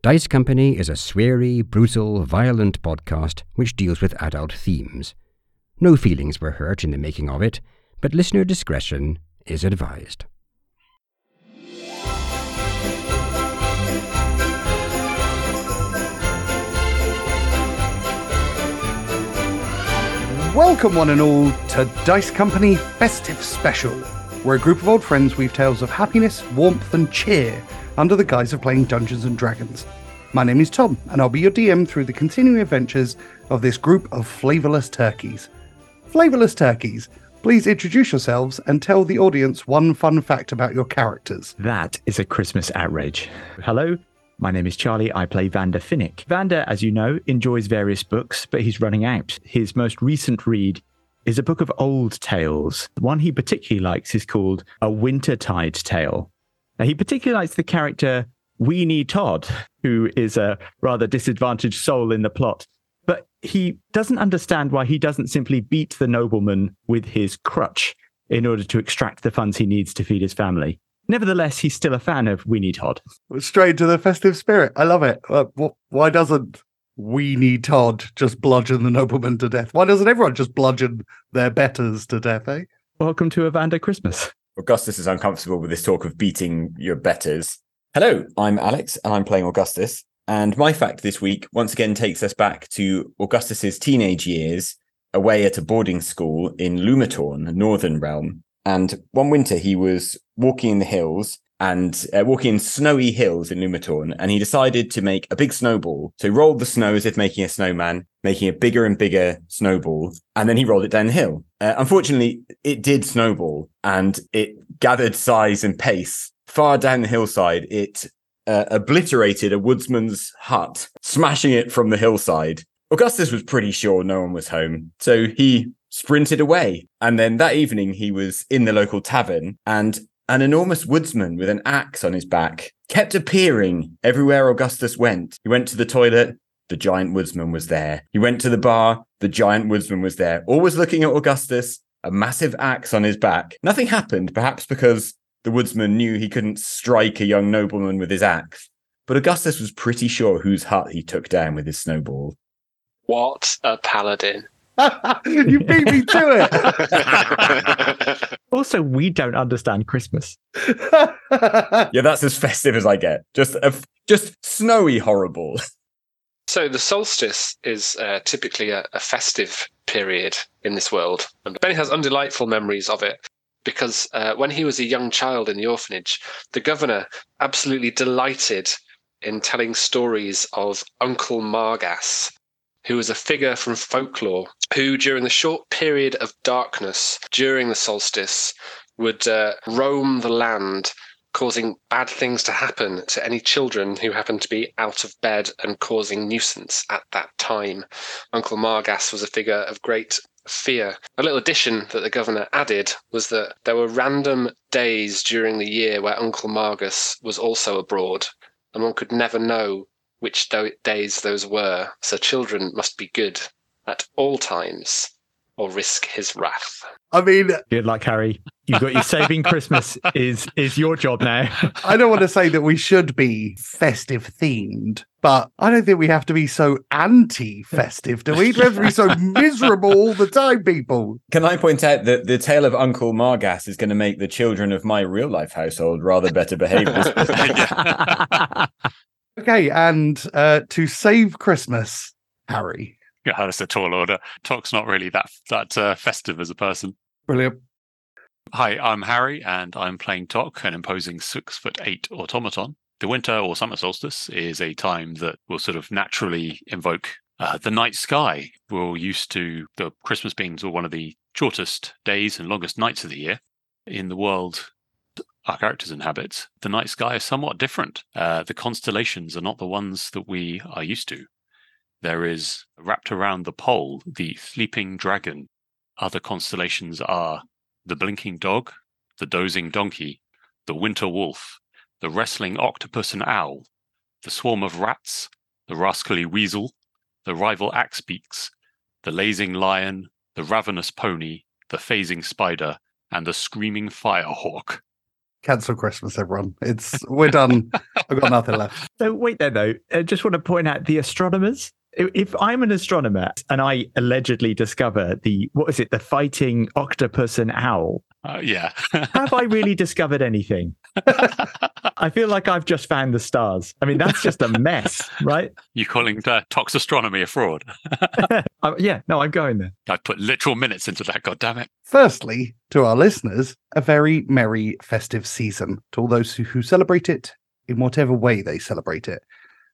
Dice Company is a sweary, brutal, violent podcast which deals with adult themes. No feelings were hurt in the making of it, but listener discretion is advised. Welcome, one and all, to Dice Company Festive Special, where a group of old friends weave tales of happiness, warmth, and cheer under the guise of playing Dungeons and Dragons. My name is Tom, and I'll be your DM through the continuing adventures of this group of flavorless turkeys. Flavorless turkeys, please introduce yourselves and tell the audience one fun fact about your characters. That is a Christmas outrage. Hello, my name is Charlie. I play Vander Finnick. Vander, as you know, enjoys various books, but he's running out. His most recent read is a book of old tales. The one he particularly likes is called A Wintertide Tale. Now, he particularly likes the character Weenie Todd, who is a rather disadvantaged soul in the plot. But he doesn't understand why he doesn't simply beat the nobleman with his crutch in order to extract the funds he needs to feed his family. Nevertheless, he's still a fan of Weenie Todd. Straight to the festive spirit. I love it. Uh, wh- why doesn't Weenie Todd just bludgeon the nobleman to death? Why doesn't everyone just bludgeon their betters to death, eh? Welcome to a Vander Christmas. Augustus is uncomfortable with this talk of beating your betters. Hello, I'm Alex, and I'm playing Augustus. And my fact this week once again takes us back to Augustus's teenage years away at a boarding school in Lumatorn, Northern Realm. And one winter he was walking in the hills and uh, walking in snowy hills in Lumatorn, and he decided to make a big snowball. So he rolled the snow as if making a snowman, making a bigger and bigger snowball, and then he rolled it down the hill. Uh, unfortunately, it did snowball, and it gathered size and pace far down the hillside. It uh, obliterated a woodsman's hut, smashing it from the hillside. Augustus was pretty sure no one was home, so he sprinted away. And then that evening, he was in the local tavern, and an enormous woodsman with an axe on his back kept appearing everywhere Augustus went. He went to the toilet, the giant woodsman was there. He went to the bar, the giant woodsman was there, always looking at Augustus, a massive axe on his back. Nothing happened, perhaps because the woodsman knew he couldn't strike a young nobleman with his axe. But Augustus was pretty sure whose hut he took down with his snowball. What a paladin. you beat me to it. Also, we don't understand Christmas. Yeah, that's as festive as I get. Just a, just snowy horrible. So the solstice is uh, typically a, a festive period in this world, and Benny has undelightful memories of it because uh, when he was a young child in the orphanage, the governor absolutely delighted in telling stories of Uncle Margas, who was a figure from folklore who, during the short period of darkness during the solstice, would uh, roam the land causing bad things to happen to any children who happened to be out of bed and causing nuisance at that time. Uncle Margas was a figure of great fear. A little addition that the governor added was that there were random days during the year where Uncle Margas was also abroad, and one could never know which do- days those were, so children must be good at all times or risk his wrath. I mean, Good luck, Harry. You've got your saving Christmas is is your job now. I don't want to say that we should be festive themed, but I don't think we have to be so anti festive, do we? Do we have to be so miserable all the time, people? Can I point out that the tale of Uncle Margas is going to make the children of my real life household rather better behaved this Christmas? Okay, and uh, to save Christmas, Harry. Yeah, that's a tall order. Tok's not really that that uh, festive as a person. Brilliant. Hi, I'm Harry, and I'm playing Tok, an imposing six foot eight automaton. The winter or summer solstice is a time that will sort of naturally invoke uh, the night sky. We're used to the Christmas being one of the shortest days and longest nights of the year. In the world our characters inhabit, the night sky is somewhat different. Uh, the constellations are not the ones that we are used to. There is wrapped around the pole the sleeping dragon. Other constellations are the blinking dog, the dozing donkey, the winter wolf, the wrestling octopus and owl, the swarm of rats, the rascally weasel, the rival axe beaks, the lazing lion, the ravenous pony, the phasing spider, and the screaming firehawk. Cancel Christmas, everyone. It's we're done. I've got nothing left. So wait there though. I just want to point out the astronomers. If- If I'm an astronomer and I allegedly discover the what is it, the fighting octopus and owl, Uh, yeah. have I really discovered anything? I feel like I've just found the stars. I mean, that's just a mess, right? You're calling uh, Tok's astronomy a fraud? Uh, yeah, no, I'm going there. I put literal minutes into that. God damn it! Firstly, to our listeners, a very merry festive season to all those who, who celebrate it in whatever way they celebrate it.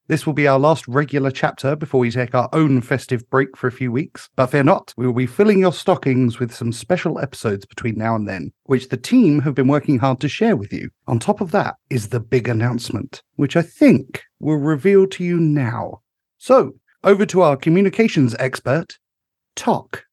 This will be our last regular chapter before we take our own festive break for a few weeks. But fear not, we will be filling your stockings with some special episodes between now and then, which the team have been working hard to share with you. On top of that is the big announcement, which I think will reveal to you now. So, over to our communications expert, Tok.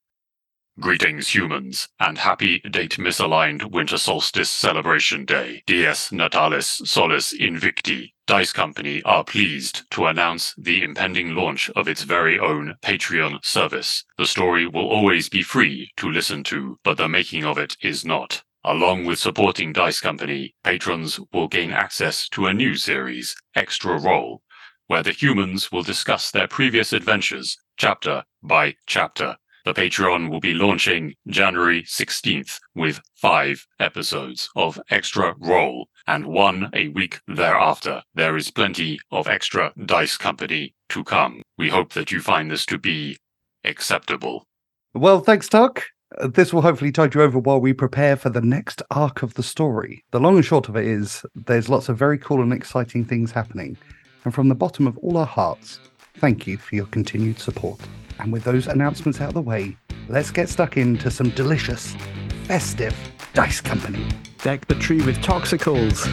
Greetings, humans, and happy date misaligned winter solstice celebration day. Dies Natalis Solis Invicti. Dice Company are pleased to announce the impending launch of its very own Patreon service. The story will always be free to listen to, but the making of it is not. Along with supporting Dice Company, patrons will gain access to a new series, Extra Roll, where the humans will discuss their previous adventures, chapter by chapter. The Patreon will be launching January 16th with five episodes of Extra Roll and one a week thereafter. There is plenty of extra Dice Company to come. We hope that you find this to be acceptable. Well, thanks, Tok. This will hopefully tide you over while we prepare for the next arc of the story. The long and short of it is there's lots of very cool and exciting things happening. And from the bottom of all our hearts, thank you for your continued support. And with those announcements out of the way, let's get stuck into some delicious, festive Dice Company. Deck the tree with toxicals.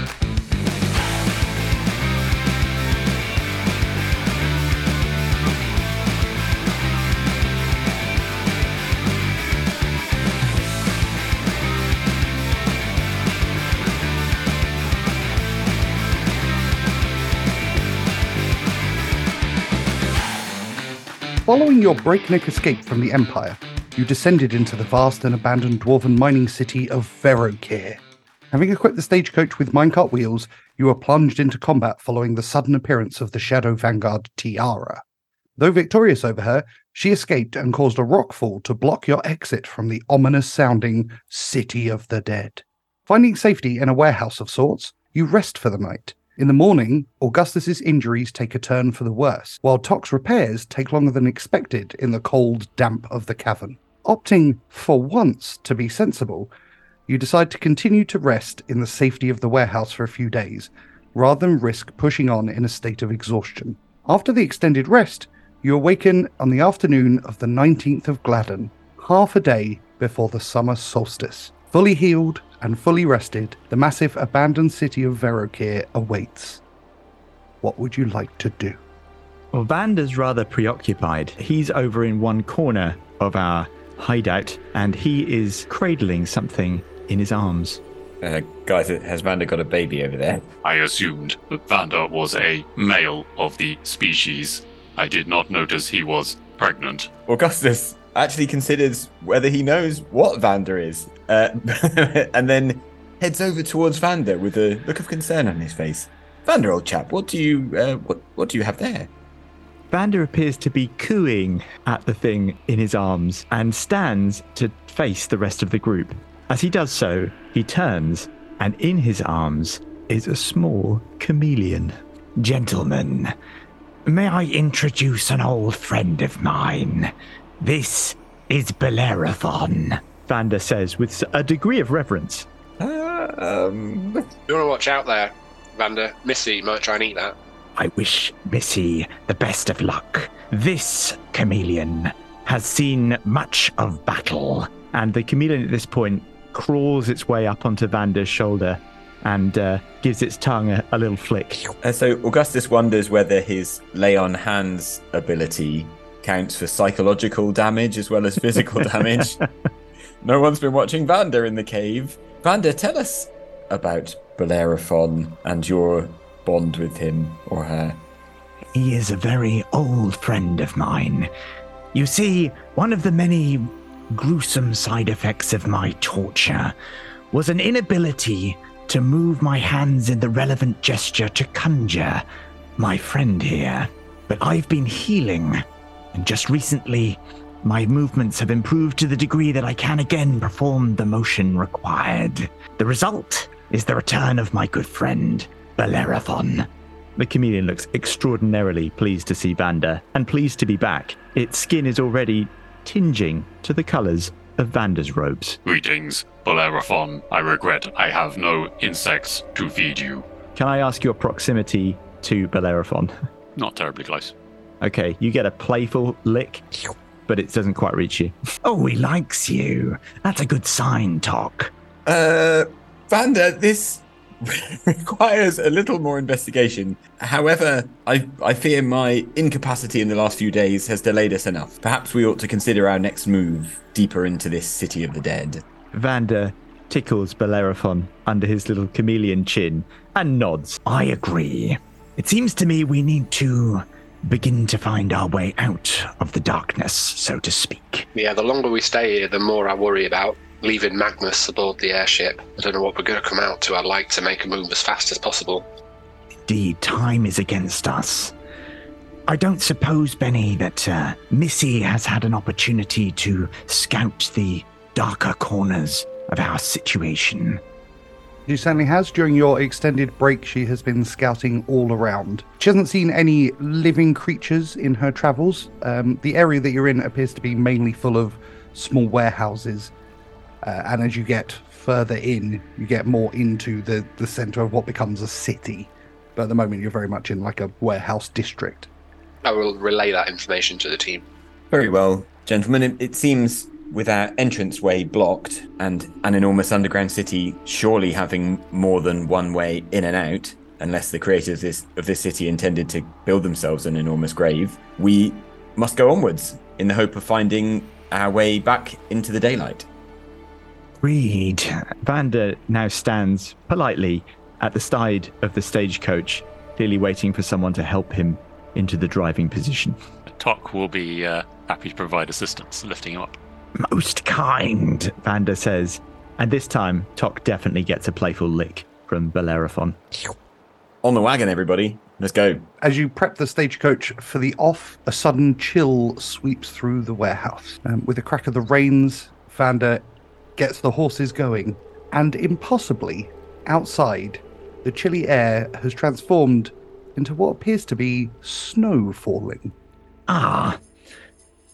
Following your breakneck escape from the Empire, you descended into the vast and abandoned dwarven mining city of Verokir. Having equipped the stagecoach with minecart wheels, you were plunged into combat following the sudden appearance of the Shadow Vanguard Tiara. Though victorious over her, she escaped and caused a rockfall to block your exit from the ominous sounding City of the Dead. Finding safety in a warehouse of sorts, you rest for the night. In the morning, Augustus's injuries take a turn for the worse, while Tok's repairs take longer than expected in the cold damp of the cavern. Opting for once to be sensible, you decide to continue to rest in the safety of the warehouse for a few days, rather than risk pushing on in a state of exhaustion. After the extended rest, you awaken on the afternoon of the 19th of Gladden, half a day before the summer solstice. Fully healed and fully rested, the massive abandoned city of Verokir awaits. What would you like to do? Well, Vander's rather preoccupied. He's over in one corner of our hideout and he is cradling something in his arms. Uh, guys, has Vander got a baby over there? I assumed that Vander was a male of the species. I did not notice he was pregnant. Augustus actually considers whether he knows what Vander is, uh, and then heads over towards Vander with a look of concern on his face. Vander, old chap, what do you uh, what what do you have there? Vander appears to be cooing at the thing in his arms and stands to face the rest of the group. As he does so, he turns, and in his arms is a small chameleon. Gentlemen, may I introduce an old friend of mine? This is Bellerophon. Vander says with a degree of reverence. Um, You want to watch out there, Vander. Missy might try and eat that. I wish Missy the best of luck. This chameleon has seen much of battle. And the chameleon at this point crawls its way up onto Vander's shoulder and uh, gives its tongue a, a little flick. uh, so Augustus wonders whether his lay on hands ability counts for psychological damage as well as physical damage. No one's been watching Vander in the cave. Vander, tell us about Bellerophon and your bond with him or her. He is a very old friend of mine. You see, one of the many gruesome side effects of my torture was an inability to move my hands in the relevant gesture to conjure my friend here. But I've been healing, and just recently, my movements have improved to the degree that I can again perform the motion required. The result is the return of my good friend, Bellerophon. The chameleon looks extraordinarily pleased to see Vander and pleased to be back. Its skin is already tinging to the colours of Vander's robes. Greetings, Bellerophon. I regret I have no insects to feed you. Can I ask your proximity to Bellerophon? Not terribly close. Okay, you get a playful lick, but it doesn't quite reach you. Oh, he likes you. That's a good sign, Tok. Uh, Vander, this requires a little more investigation. However, I, I fear my incapacity in the last few days has delayed us enough. Perhaps we ought to consider our next move deeper into this city of the dead. Vander tickles Bellerophon under his little chameleon chin and nods. I agree. It seems to me we need to begin to find our way out of the darkness, so to speak. Yeah, the longer we stay here, the more I worry about leaving Magnus aboard the airship. I don't know what we're going to come out to. I'd like to make a move as fast as possible. Indeed, time is against us. I don't suppose, Benny, that uh, Missy has had an opportunity to scout the darker corners of our situation. She certainly has. During your extended break, she has been scouting all around. She hasn't seen any living creatures in her travels. Um, the area that you're in appears to be mainly full of small warehouses. Uh, and as you get further in, you get more into the, the center of what becomes a city. But at the moment, you're very much in like a warehouse district. I will relay that information to the team. Very well, gentlemen. It, it seems with our entranceway blocked and an enormous underground city surely having more than one way in and out, unless the creators of this, of this city intended to build themselves an enormous grave, we must go onwards in the hope of finding our way back into the daylight. Reed, Vander now stands politely at the side of the stagecoach, clearly waiting for someone to help him into the driving position. Tok will be uh, happy to provide assistance, lifting him up. Most kind. Vander says, and this time Tok definitely gets a playful lick from Bellerophon. On the wagon, everybody. Let's go. As you prep the stagecoach for the off, a sudden chill sweeps through the warehouse. Um, with the crack of the reins, Vander gets the horses going, and impossibly, outside, the chilly air has transformed into what appears to be snow falling. Ah,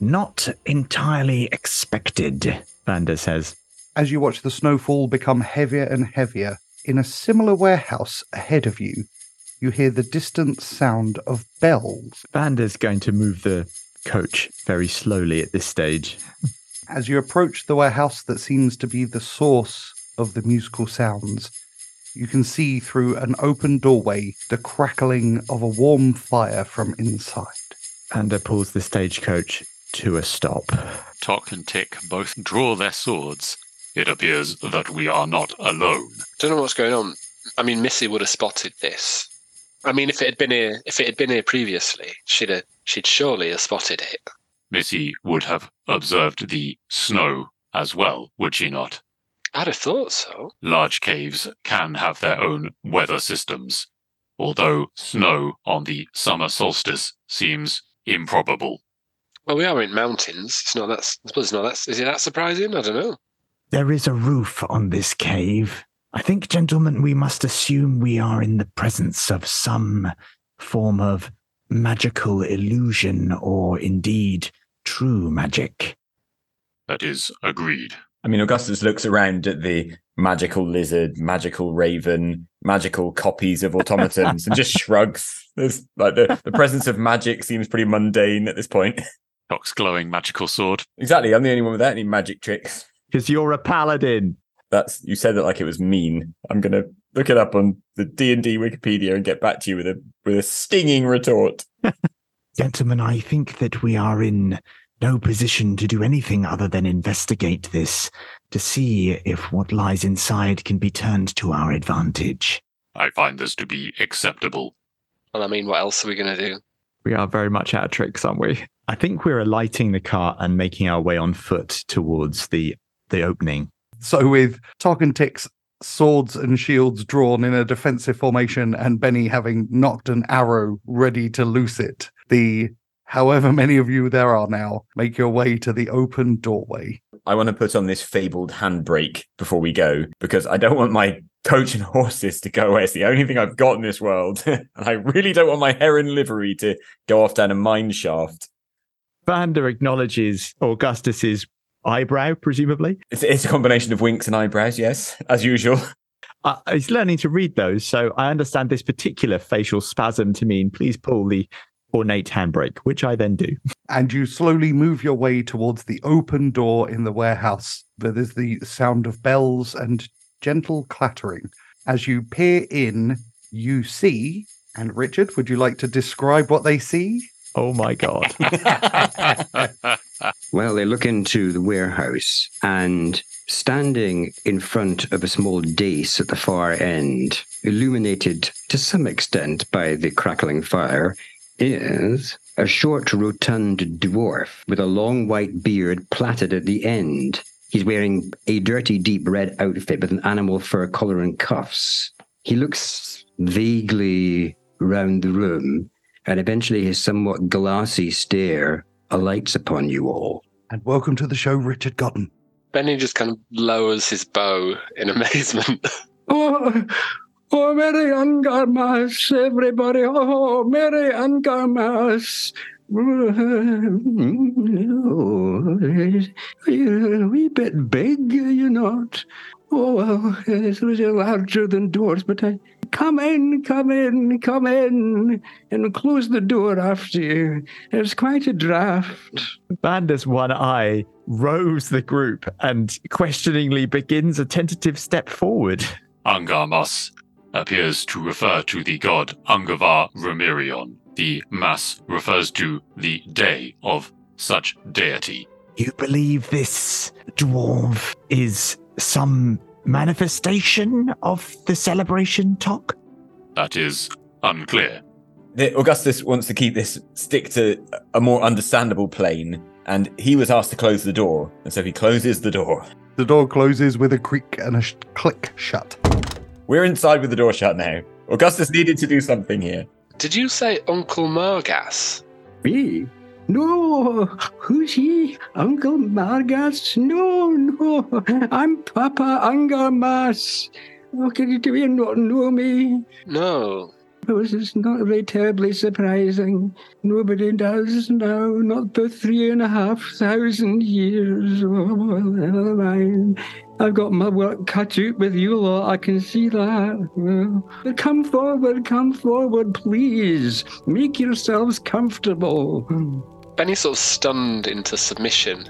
not entirely expected. Vander says, As you watch the snowfall become heavier and heavier, in a similar warehouse ahead of you, you hear the distant sound of bells. Vander's going to move the coach very slowly at this stage. As you approach the warehouse that seems to be the source of the musical sounds, you can see through an open doorway the crackling of a warm fire from inside. Vander pulls the stagecoach to a stop. Tok and Tick both draw their swords. It appears that we are not alone. Don't know what's going on. I mean, Missy would have spotted this. I mean, if it had been here, if it had been here previously, she'd have, she'd surely have spotted it. Missy would have observed the snow as well, would she not? I'd have thought so. Large caves can have their own weather systems, although snow on the summer solstice seems improbable. Well, we are in mountains. It's not that. I suppose it's not that. Is it that surprising? I don't know. There is a roof on this cave. I think, gentlemen, we must assume we are in the presence of some form of magical illusion or indeed true magic. That is agreed. I mean, Augustus looks around at the magical lizard, magical raven, magical copies of automatons and just shrugs. There's like the, the presence of magic seems pretty mundane at this point. Tok's glowing magical sword. Exactly. I'm the only one without any magic tricks. Because you're a paladin. That's you said that like it was mean. I'm gonna look it up on the D and D Wikipedia and get back to you with a with a stinging retort. Gentlemen, I think that we are in no position to do anything other than investigate this to see if what lies inside can be turned to our advantage. I find this to be acceptable. Well, I mean, what else are we going to do? We are very much out of tricks, aren't we? I think we're alighting the car and making our way on foot towards the the opening. So, with Tok and Tick's swords and shields drawn in a defensive formation, and Benny having knocked an arrow ready to loose it. The however many of you there are now make your way to the open doorway. I want to put on this fabled handbrake before we go because I don't want my coach and horses to go away. It's the only thing I've got in this world. and I really don't want my heron livery to go off down a mine shaft. Vander acknowledges Augustus's eyebrow, presumably. It's, it's a combination of winks and eyebrows, yes, as usual. Uh, he's learning to read those, so I understand this particular facial spasm to mean please pull the ornate handbrake, which I then do. And you slowly move your way towards the open door in the warehouse. There is the sound of bells and gentle clattering. As you peer in, you see, and Richard, would you like to describe what they see? Oh my god. Well, they look into the warehouse and standing in front of a small dais at the far end, illuminated to some extent by the crackling fire, is a short, rotund dwarf with a long white beard plaited at the end. He's wearing a dirty, deep red outfit with an animal fur collar and cuffs. He looks vaguely round the room, and eventually his somewhat glassy stare alights upon you all. And welcome to the show, Richard Godden. Benny just kind of lowers his bow in amazement. Oh, oh, Merry Ungarmas, everybody. Oh, Merry Ungarmas. Oh, mm-hmm. you're a wee bit big, you're not. Oh, well, it's a little larger than doors, but I. Come in, come in, come in, and close the door after you. There's quite a draft. Vander's one eye rows the group and questioningly begins a tentative step forward. Ungarmas appears to refer to the god Angavar Remirion. The mass refers to the day of such deity. You believe this dwarf is some manifestation of the celebration Tok? That is unclear. The, Augustus wants to keep this stick to a more understandable plane, and he was asked to close the door, and so he closes the door. The door closes with a creak and a sh- click shut. We're inside with the door shut now. Augustus needed to do something here. Did you say Uncle Margas? Me? No, who's he? Uncle Margas? No, no, I'm Papa Ungarmas. How can you do you not know me? No. Oh, this is not very terribly surprising. Nobody does now, not for three and a half thousand years. Oh, well, never mind. I've got my work cut out with you lot, I can see that. Well, but come forward, come forward, please. Make yourselves comfortable. Benny's sort of stunned into submission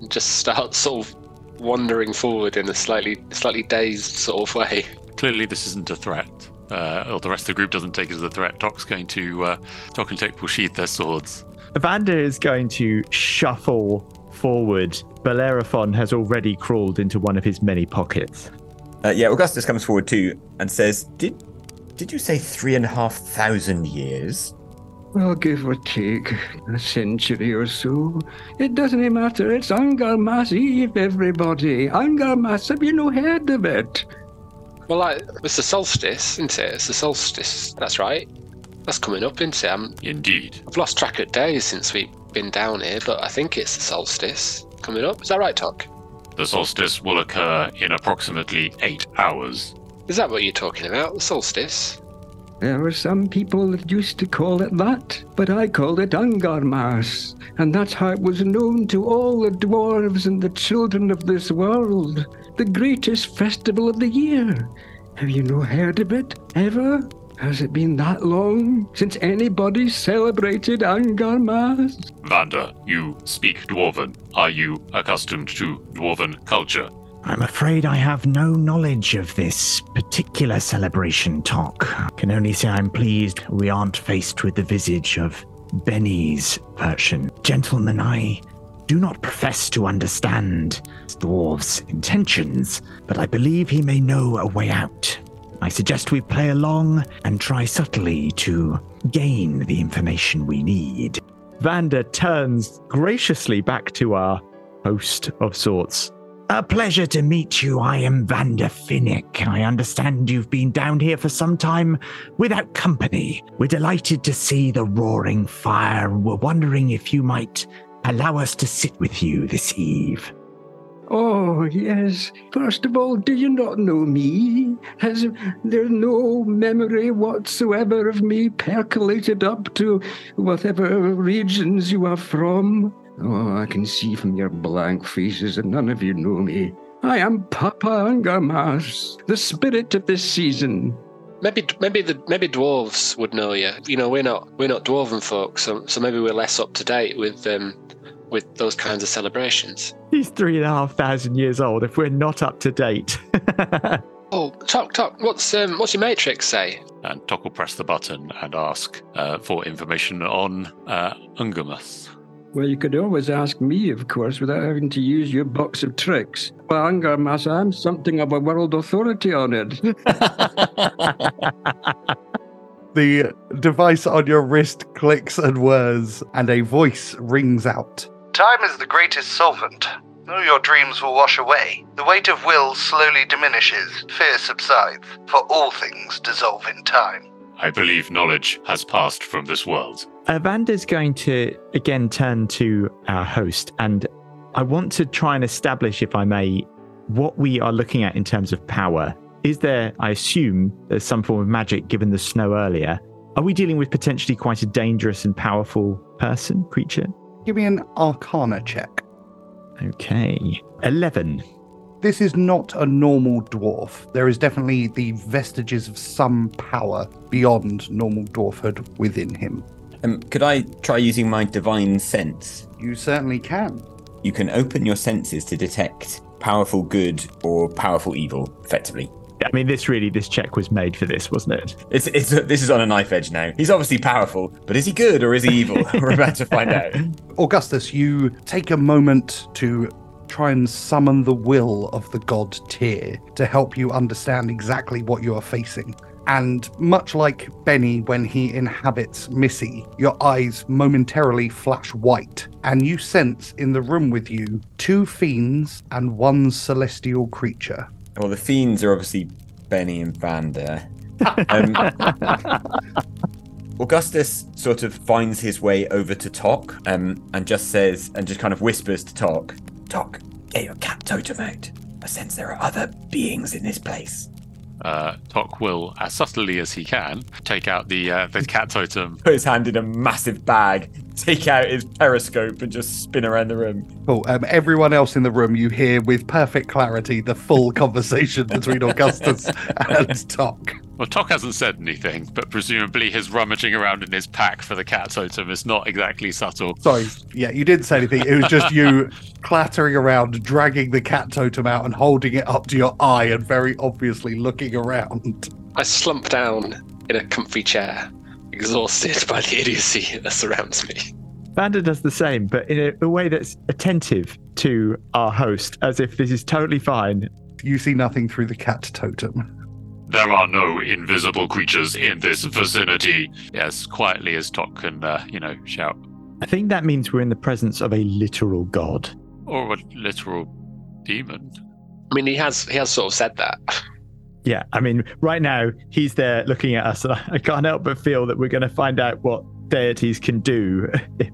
and just starts sort of wandering forward in a slightly slightly dazed sort of way. Clearly, this isn't a threat. Uh, or the rest of the group doesn't take it as a threat. Tok's going to, uh, Tok and Tick will sheath their swords. Vander is going to shuffle forward. Bellerophon has already crawled into one of his many pockets. Uh, yeah, Augustus comes forward too and says, "Did did you say three and a half thousand years?" Well, give or take a century or so. It doesn't matter. It's Ungarmas Eve, everybody. Ungarmas, have you no heard of it? Well, like, it's the solstice, isn't it? It's the solstice. That's right. That's coming up, isn't it? I'm, Indeed. I've lost track of days since we've been down here, but I think it's the solstice coming up. Is that right, Tok? The solstice will occur in approximately eight hours. Is that what you're talking about? The solstice? There were some people that used to call it that, but I called it Ungarmas, and that's how it was known to all the dwarves and the children of this world. The greatest festival of the year. Have you no heard of it, ever? Has it been that long since anybody celebrated Ungarmas? Vander, you speak Dwarven. Are you accustomed to Dwarven culture? I'm afraid I have no knowledge of this particular celebration Tok. I can only say I'm pleased we aren't faced with the visage of Benny's version. Gentlemen, I do not profess to understand Dwarf's intentions, but I believe he may know a way out. I suggest we play along and try subtly to gain the information we need. Vander turns graciously back to our host of sorts A pleasure to meet you. I am Vander Finnick. I understand you've been down here for some time without company. We're delighted to see the roaring fire. We're wondering if you might allow us to sit with you this eve. Oh, yes. First of all, do you not know me? Has there no memory whatsoever of me percolated up to whatever regions you are from? Oh, I can see from your blank faces that none of you know me. I am Papa Ungarmas, the spirit of this season. Maybe maybe the maybe dwarves would know you. You know, we're not we're not dwarven folk, so so maybe we're less up to date with um with those kinds of celebrations. He's three and a half thousand years old. If we're not up to date, Oh, Tok Tok. What's um what's your matrix say? And Tok will press the button and ask uh, for information on uh, Ungarmas. Well, you could always ask me, of course, without having to use your box of tricks. Well, Ungarmas, I'm something of a world authority on it. The device on your wrist clicks and whirs, and a voice rings out. Time is the greatest solvent. All your dreams will wash away. The weight of will slowly diminishes, fear subsides, for all things dissolve in time. I believe knowledge has passed from this world. Vander's going to again turn to our host, and I want to try and establish, if I may, what we are looking at in terms of power. Is there, I assume, there's some form of magic given the snow earlier? Are we dealing with potentially quite a dangerous and powerful person, creature? Give me an arcana check. Okay. 11. This is not a normal dwarf. There is definitely the vestiges of some power beyond normal dwarfhood within him. Um, could I try using my divine sense? You certainly can. You can open your senses to detect powerful good or powerful evil, effectively. I mean, this really, this check was made for this, wasn't it? It's, it's this is on a knife edge now. He's obviously powerful, but is he good or is he evil? We're about to find out. Augustus, you take a moment to try and summon the will of the god Tyr to help you understand exactly what you are facing. And much like Benny when he inhabits Missy, your eyes momentarily flash white, and you sense in the room with you two fiends and one celestial creature. Well, the fiends are obviously Benny and Vander. Um, Augustus sort of finds his way over to Tok um, and just says, and just kind of whispers to Tok, Tok, get your cat totem out. I sense there are other beings in this place. Uh, Tok will, as subtly as he can, take out the uh, the cat totem. Put his hand in a massive bag, take out his periscope, and just spin around the room. Cool. Um, everyone else in the room, you hear with perfect clarity the full conversation between Augustus and Tok. Well, Tok hasn't said anything, but presumably his rummaging around in his pack for the cat totem is not exactly subtle. Sorry, yeah, you didn't say anything. It was just you clattering around, dragging the cat totem out and holding it up to your eye and very obviously looking around. I slump down in a comfy chair, exhausted by the idiocy that surrounds me. Vander does the same, but in a, a way that's attentive to our host, as if this is totally fine. You see nothing through the cat totem. There are no invisible creatures in this vicinity. Yes, quietly as Tok can, uh, you know, shout. I think that means we're in the presence of a literal god. Or a literal demon. I mean, he has he has sort of said that. Yeah, I mean, right now he's there looking at us, and I, I can't help but feel that we're going to find out what deities can do.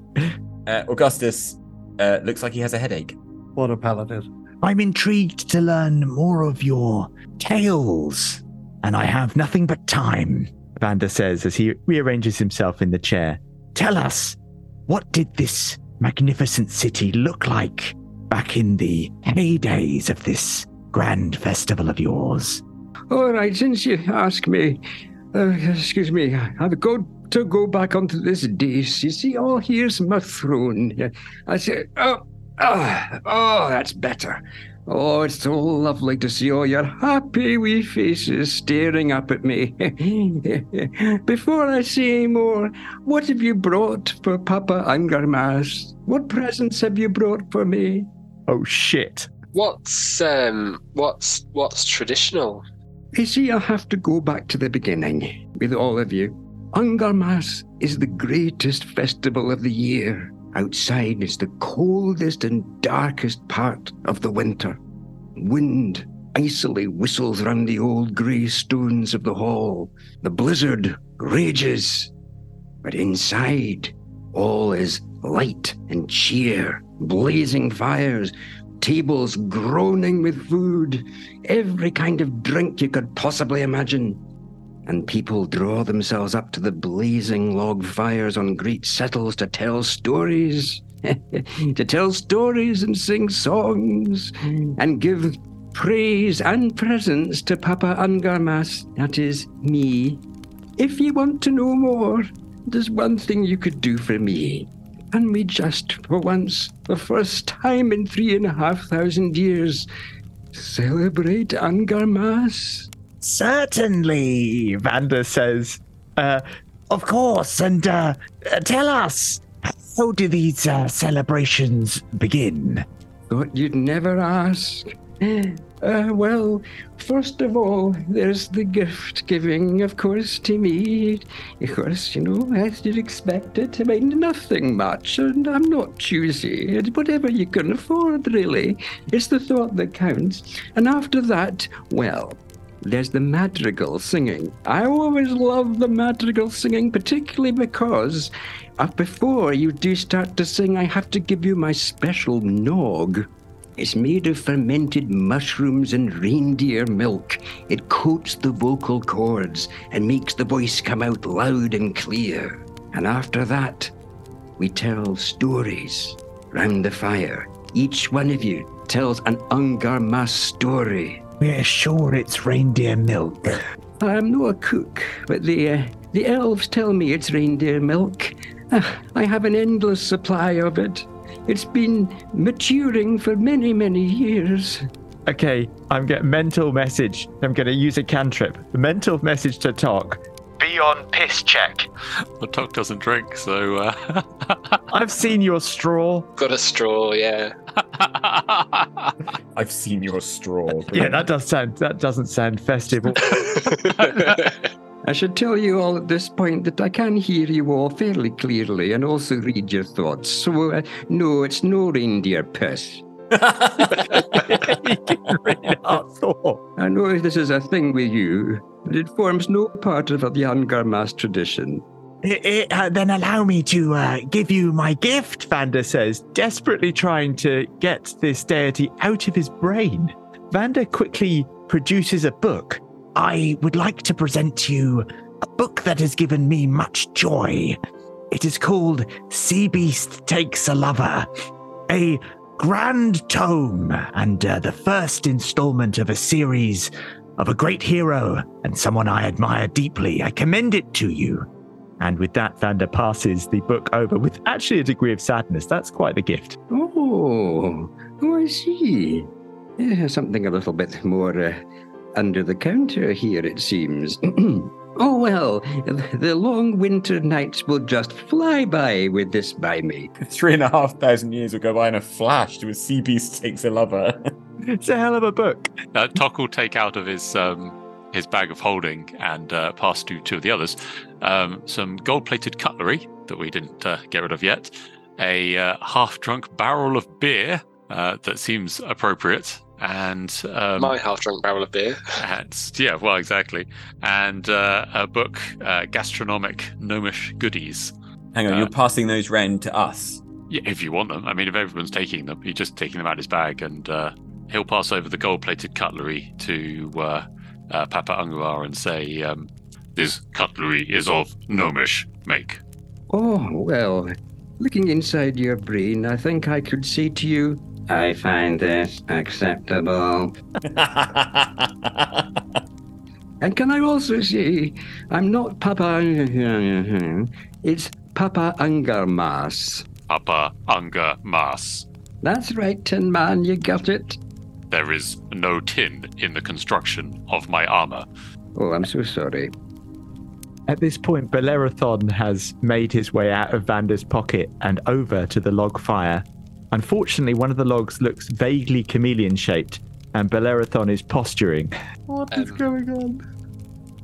Uh, Augustus uh, looks like he has a headache. What a paladin. I'm intrigued to learn more of your tales, and I have nothing but time. Vander says as he rearranges himself in the chair. Tell us, what did this magnificent city look like back in the heydays of this grand festival of yours? All right, since you ask me, uh, excuse me, I've got to go back onto this dais. You see, oh, here's my throne. I say, oh, oh, oh, that's better. Oh, it's so lovely to see all your happy wee faces staring up at me. Before I say any more, what have you brought for Papa Ungarmas? What presents have you brought for me? oh shit! What's um what's what's traditional? You see, I have to go back to the beginning with all of you. Ungarmas is the greatest festival of the year. Outside is the coldest and darkest part of the winter. Wind icily whistles round the old grey stones of the hall. The blizzard rages. But inside, all is light and cheer, blazing fires, tables groaning with food, every kind of drink you could possibly imagine. And people draw themselves up to the blazing log fires on great settles to tell stories. to tell stories and sing songs and give praise and presents to Papa Ungarmas, that is me. If you want to know more, there's one thing you could do for me. Can we just, for once, the first time in three and a half thousand years, celebrate Ungarmas? Certainly, Vander says. Uh, of course, and uh, tell us, how do these uh, celebrations begin? Thought you'd never ask. Uh, well, first of all, there's the gift giving, of course, to me. Of course, you know, as you'd expect it. I mean, nothing much, and I'm not choosy. It's whatever you can afford, really. It's the thought that counts. And after that, well, there's the madrigal singing. I always love the madrigal singing, particularly because uh, before you do start to sing, I have to give you my special nog. It's made of fermented mushrooms and reindeer milk. It coats the vocal cords and makes the voice come out loud and clear. And after that, we tell stories round the fire. Each one of you tells an Ungarmas story. We're sure it's reindeer milk. I'm no a cook, but the uh, the elves tell me it's reindeer milk. Ah, I have an endless supply of it. It's been maturing for many, many years. Okay, I'm getting mental message. I'm going to use a cantrip. The mental message to Tok. Be on piss check. But Tok doesn't drink, so. Uh... I've seen your straw. Got a straw, yeah. I've seen your straw. Yeah, that does sound. That doesn't sound festive. I should tell you all at this point that I can hear you all fairly clearly and also read your thoughts. So, uh, no, it's no reindeer piss. I know this is a thing with you, but it forms no part of the Ungarmas tradition. I- I- uh, then allow me to uh, give you my gift. Vander says, desperately trying to get this deity out of his brain. Vander quickly produces a book. I would like to present to you a book that has given me much joy. It is called Sea Beast Takes a Lover, a grand tome, and uh, the first installment of a series of a great hero and someone I admire deeply. I commend it to you. And with that, Vander passes the book over with actually a degree of sadness. That's quite the gift. Oh, oh, I see. Yeah, something a little bit more uh, under the counter here, it seems. oh, well, the long winter nights will just fly by with this by me. Three and a half thousand years will go by in a flash to a sea beast takes a lover. It's a hell of a book. Uh, Tok will take out of his um, his bag of holding and uh, pass to two of the others um, some gold-plated cutlery that we didn't uh, get rid of yet, a uh, half-drunk barrel of beer uh, that seems appropriate, and um, My half drunk barrel of beer. and yeah, well, exactly, and uh, a book, uh, gastronomic gnomish goodies. Hang on, Uh, you're passing those round to us. Yeah, if you want them. I mean, if everyone's taking them, he's just taking them out of his bag, and uh, he'll pass over the gold-plated cutlery to uh, uh, Papa Anguar and say, um, "This cutlery is of gnomish make." Oh, well, looking inside your brain, I think I could say to you, I find this acceptable. And can I also say, I'm not Papa. It's Papa Ungarmas. Papa Unger Mas. That's right, Tin Man, you got it. There is no tin in the construction of my armor. Oh, I'm so sorry. At this point, Bellerophon has made his way out of Vander's pocket and over to the log fire. Unfortunately, one of the logs looks vaguely chameleon shaped, and Bellerophon is posturing. What is Um, going on?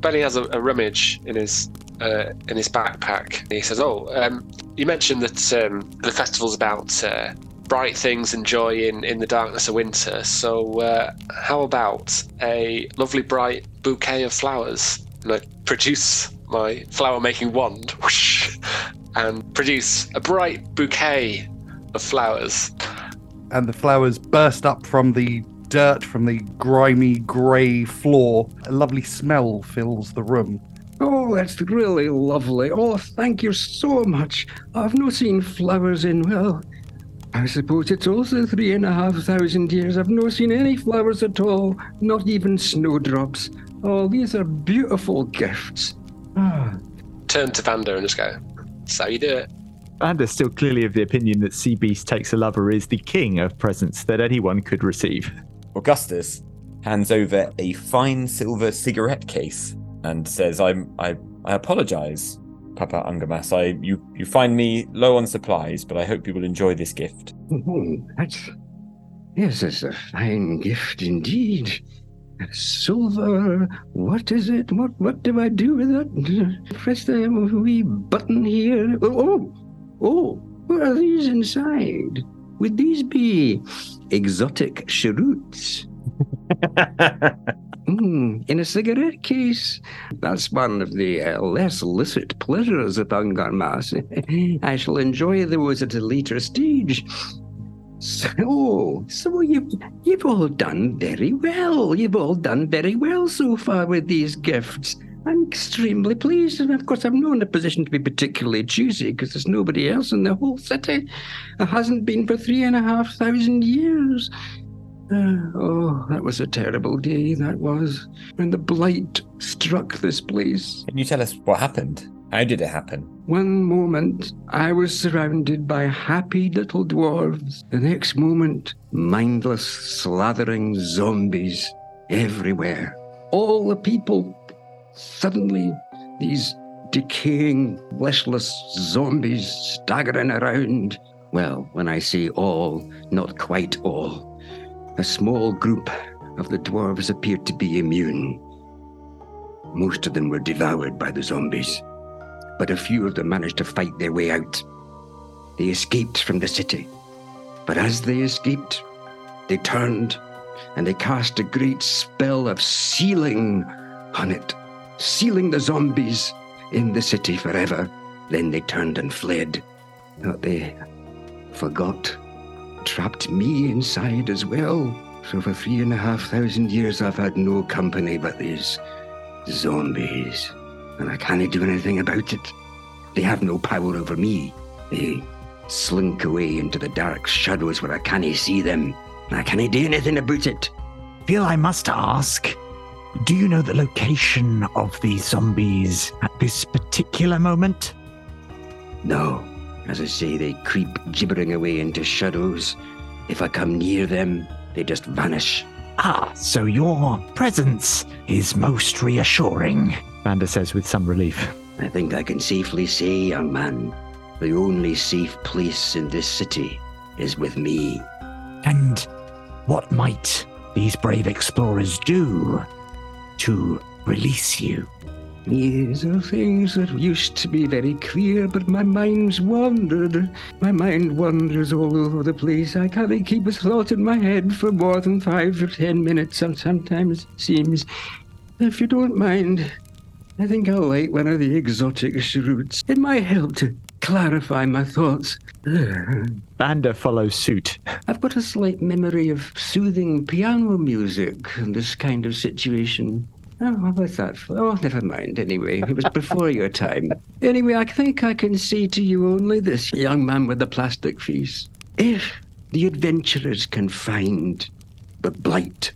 Benny has a, a rummage in his uh, in his backpack. He says, "Oh, um, you mentioned that um, the festival's about uh, bright things and joy in, in the darkness of winter. So, uh, how about a lovely bright bouquet of flowers? And I produce my flower making wand whoosh, and produce a bright bouquet of flowers. And the flowers burst up from the dirt, from the grimy grey floor. A lovely smell fills the room. Oh, that's really lovely. Oh, thank you so much. I've not seen flowers in, well, I suppose it's also three and a half thousand years. I've not seen any flowers at all, not even snowdrops. Oh, these are beautiful gifts. Ah, Turn to Vander and just go, so you do it. Vander's still clearly of the opinion that Sea Beast Takes a Lover is the king of presents that anyone could receive. Augustus hands over a fine silver cigarette case and says, "I'm I I apologize, Papa Ungarmas. I you you find me low on supplies, but I hope you will enjoy this gift." oh, that's. Yes, that's a fine gift indeed. Silver. What is it? What what do I do with it? Press the wee button here. Oh, oh, oh, what are these inside? Would these be exotic cheroots? Mm, in a cigarette case. That's one of the uh, less illicit pleasures of Ungarmas. I shall enjoy those at a later stage. So, so you've, you've all done very well. You've all done very well so far with these gifts. I'm extremely pleased, and of course, I'm not in a position to be particularly choosy because there's nobody else in the whole city. There hasn't been for three and a half thousand years. Uh, oh, that was a terrible day, that was. When the blight struck this place. Can you tell us what happened? How did it happen? One moment, I was surrounded by happy little dwarves. The next moment, mindless, slathering zombies everywhere. All the people, suddenly, these decaying, fleshless zombies staggering around. Well, when I say all, not quite all. A small group of the dwarves appeared to be immune. Most of them were devoured by the zombies, but a few of them managed to fight their way out. They escaped from the city, but as they escaped, they turned and they cast a great spell of sealing on it, sealing the zombies in the city forever. Then they turned and fled. But they forgot trapped me inside as well. So for three and a half thousand years, I've had no company but these zombies. And I can't do anything about it. They have no power over me. They slink away into the dark shadows where I can't see them. I can't do anything about it. Feel I must ask do you know the location of the zombies at this particular moment? No. As I say, they creep gibbering away into shadows. If I come near them, they just vanish. Ah, so your presence is most reassuring. Vander says with some relief. I think I can safely say, young man, the only safe place in this city is with me. And what might these brave explorers do to release you? These are things that used to be very clear, but my mind's wandered. My mind wanders all over the place. I can't keep a thought in my head for more than five or ten minutes, and sometimes it seems. If you don't mind, I think I'll light one of the exotic cheroots. It might help to clarify my thoughts. Vander follows suit. I've got a slight memory of soothing piano music in this kind of situation. Oh, what was that for? Oh, never mind. Anyway, it was before your time. Anyway, I think I can see to you only this, young man with the plastic face. If the adventurers can find the blight,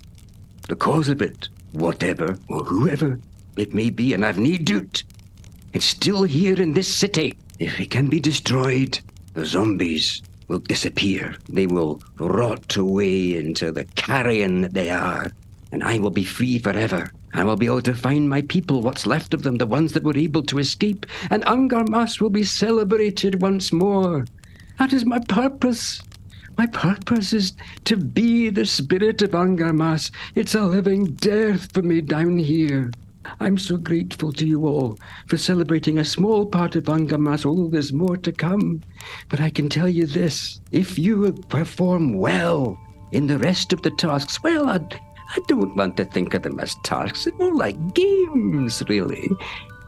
the cause of it, whatever or whoever it may be, and I've need doot, it's still here in this city. If it can be destroyed, the zombies will disappear. They will rot away into the carrion that they are, and I will be free forever. I will be able to find my people, what's left of them, the ones that were able to escape, and Ungarmas will be celebrated once more. That is my purpose. My purpose is to be the spirit of Ungarmas. It's a living death for me down here. I'm so grateful to you all for celebrating a small part of Ungarmas. Oh, there's more to come. But I can tell you this if you perform well in the rest of the tasks, well, I, I don't want to think of them as tasks. More like games, really.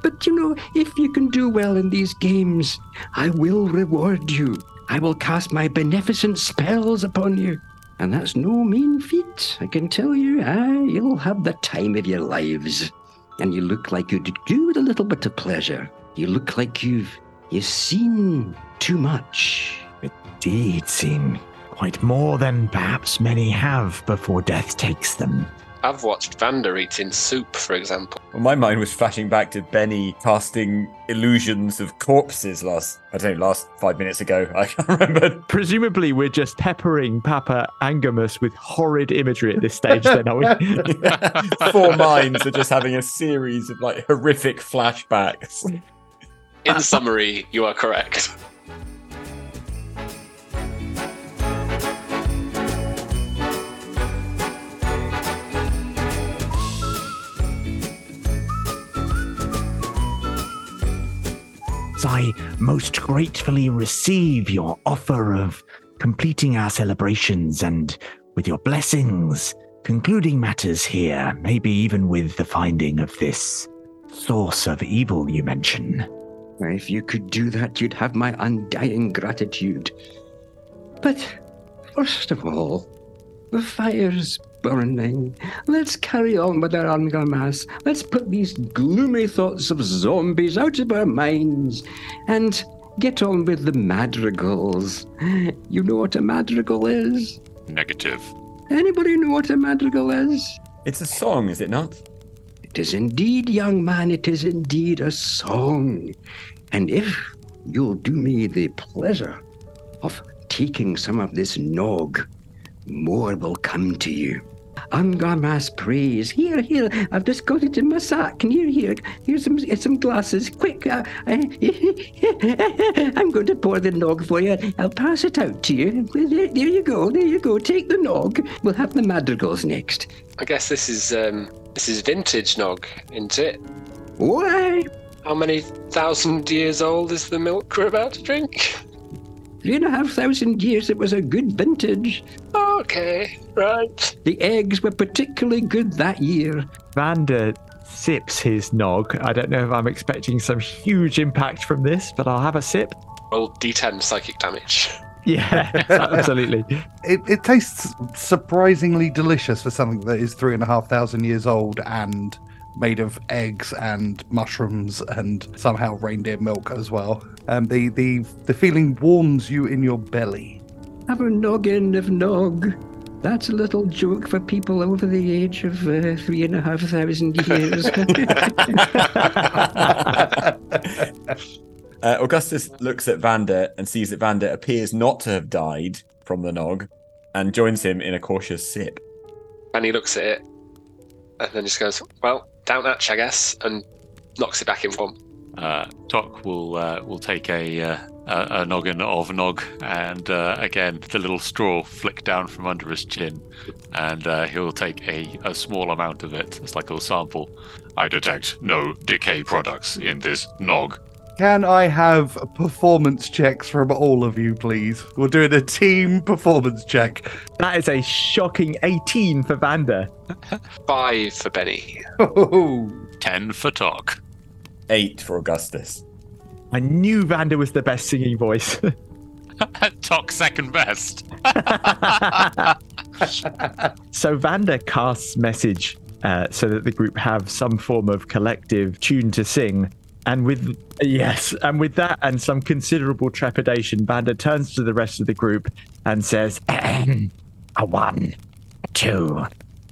But you know, if you can do well in these games, I will reward you. I will cast my beneficent spells upon you. And that's no mean feat, I can tell you. Ah, you'll have the time of your lives. And you look like you'd do with a little bit of pleasure. You look like you've you've seen too much. Indeed, seen quite more than perhaps many have before death takes them. I've watched Vander eating soup, for example. Well, my mind was flashing back to Benny casting illusions of corpses last, I don't know, last five minutes ago. I can't remember. Presumably, we're just peppering Papa Ungarmas with horrid imagery at this stage, then, are we? Four minds are just having a series of like horrific flashbacks. In summary, you are correct. I most gratefully receive your offer of completing our celebrations and, with your blessings, concluding matters here, maybe even with the finding of this source of evil you mention. If you could do that, you'd have my undying gratitude. But first of all, the fire's burning. Let's carry on with our Ungarmas. Let's put these gloomy thoughts of zombies out of our minds and get on with the madrigals. You know what a madrigal is? Negative. Anybody know what a madrigal is? It's a song, is it not? It is indeed, young man, it is indeed a song. And if you'll do me the pleasure of taking some of this nog, more will come to you. Ungarmas praise. Here, here, I've just got it in my sack. Here, here, here's some, some glasses. Quick, uh, I'm going to pour the nog for you. I'll pass it out to you. There, there you go, there you go. Take the nog. We'll have the madrigals next. I guess this is um, this is vintage nog, isn't it? Why? How many thousand years old is the milk we're about to drink? Three and a half thousand years, it was a good vintage. Okay, right. The eggs were particularly good that year. Vander sips his nog. I don't know if I'm expecting some huge impact from this, but I'll have a sip. Roll d10 psychic damage. Yeah, absolutely. It, it tastes surprisingly delicious for something that is three and a half thousand years old and made of eggs and mushrooms and somehow reindeer milk as well. Um, the, the, the feeling warms you in your belly. Have a noggin of nog. That's a little joke for people over the age of uh, three and a half thousand years. Uh, Augustus looks at Vander and sees that Vander appears not to have died from the nog and joins him in a cautious sip. And he looks at it and then just goes, Well, down hatch, I guess, and knocks it back in form. Uh, Tok will uh, will take a, uh, a a noggin of nog, and uh, again the little straw flicked down from under his chin, and uh, he'll take a, a small amount of it. It's like a little sample. I detect no decay products in this nog. Can I have performance checks from all of you, please? We're doing a team performance check. That is a shocking 18 for Vander. Five for Benny. Ten for Tok. Eight for Augustus. I knew Vander was the best singing voice. Tok second best. so Vander casts message uh, so that the group have some form of collective tune to sing. And with yes, and with that and some considerable trepidation, Vander turns to the rest of the group and says, a one, a two,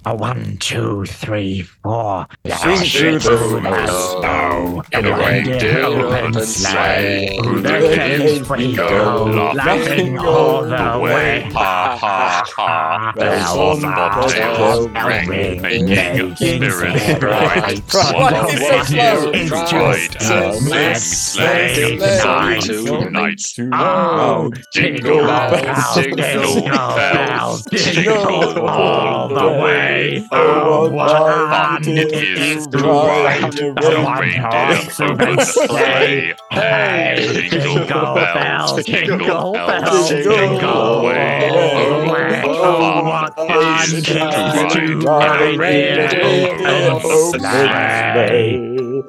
a one, two, three, four. Sing through the snow in a reindeer open sleigh. Through the caves we go, laughing all the way. Ha ha ha. Bells on bobtails ring, making spirits bright. Why is it so slow? It's just a sing, mad sleigh sleigh tonight, tonight. tonight. Oh, Jingle bells, jingle jingle bells, bells, jingle all the way. Sleigh. Oh, what fun it is to ride a reindeer open sleigh. Hey, jingle bells, jingle bells, jingle away. Oh, what fun it is to ride a reindeer open sleigh.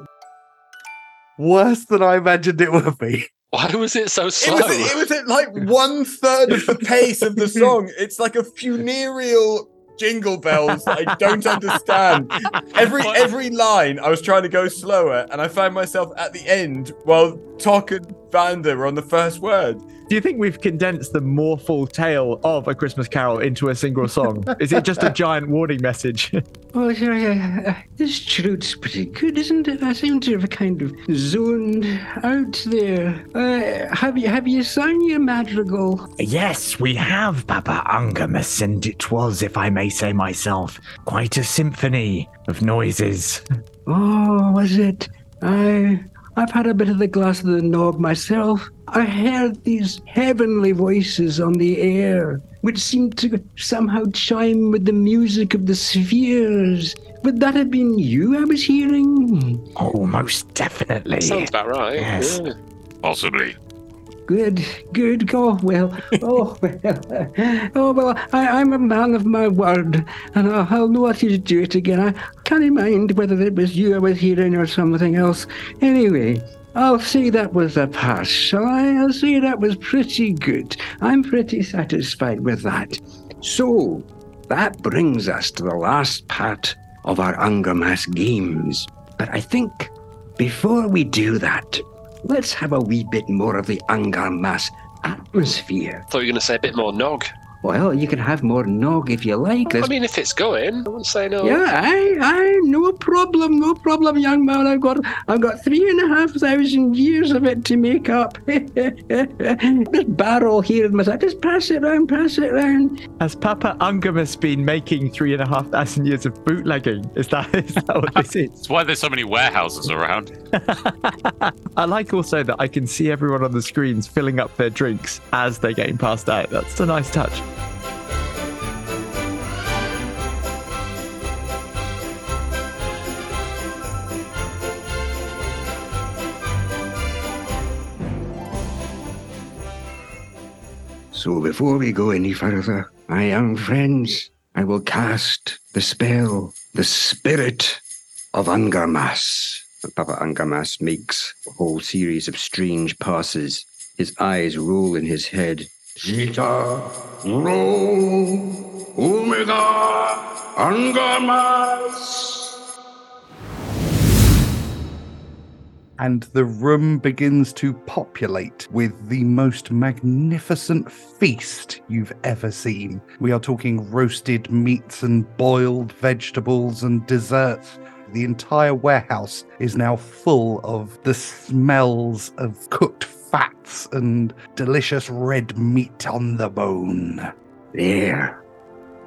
Worse than I imagined it would be. Why was it so It slow? was, it was at like one third of the pace of the song. It's like a funereal jingle bells I don't understand. Every every line I was trying to go slower, and I found myself at the end while Tok and Vander were on the first word. Do you think we've condensed the mournful tale of A Christmas Carol into a single song? Is it just a giant warning message? Well, sure, uh, this truth's pretty good, isn't it? I seem to have kind of zoned out there. Uh, have you have you sung your madrigal? Yes, we have, Papa Ungarmas, and it was, if I may say myself, quite a symphony of noises. Oh, was it? I I've had a bit of the glass of the nog myself. I heard these heavenly voices on the air, which seemed to somehow chime with the music of the spheres. Would that have been you I was hearing? Oh, most definitely. Sounds about right. Yes. Yeah. Possibly. Good, good. Oh well. Oh well. Uh, oh well. I, I'm a man of my word, and I'll, I'll know how to do it again. I can't mind whether it was you I was hearing or something else. Anyway, I'll say that was a pass, shall I? I'll say that was pretty good. I'm pretty satisfied with that. So, that brings us to the last part of our Ungarmas games. But I think before we do that, let's have a wee bit more of the Ungarmas atmosphere. Thought you were going to say a bit more nog. Well, you can have more nog if you like. I mean, if it's going, I wouldn't say no. yeah, I, I, no problem, no problem, young man. I've got, I've got three and a half thousand years of it to make up. this barrel here must I just pass it round, pass it round. Has Papa Ungarmas been making three and a half thousand years of bootlegging? Is that is that what this is? That's why there's so many warehouses around. I like also that I can see everyone on the screens filling up their drinks as they're getting passed out. That's a nice touch. So before we go any further, my young friends, I will cast the spell, the spirit of Ungarmas. And Papa Ungarmas makes a whole series of strange passes. His eyes roll in his head. Zeta, Rho, Omega, Ungarmas. And the room begins to populate with the most magnificent feast you've ever seen. We are talking roasted meats and boiled vegetables and desserts. The entire warehouse is now full of the smells of cooked fats and delicious red meat on the bone. There.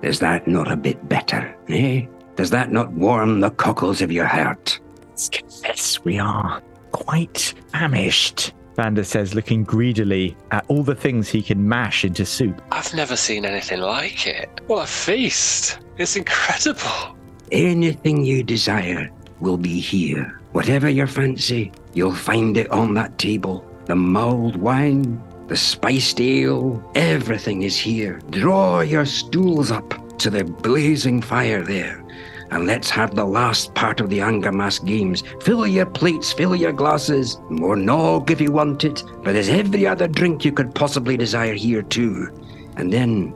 Is that not a bit better, eh? Does that not warm the cockles of your heart? Let's confess we are quite famished. Vander says, looking greedily at all the things he can mash into soup. I've never seen anything like it. What a feast! It's incredible. Anything you desire will be here. Whatever your fancy, you'll find it on that table. The mulled wine, the spiced ale, everything is here. Draw your stools up to the blazing fire there. And let's have the last part of the Ungarmas games. Fill your plates, fill your glasses. More nog if you want it. But there's every other drink you could possibly desire here too. And then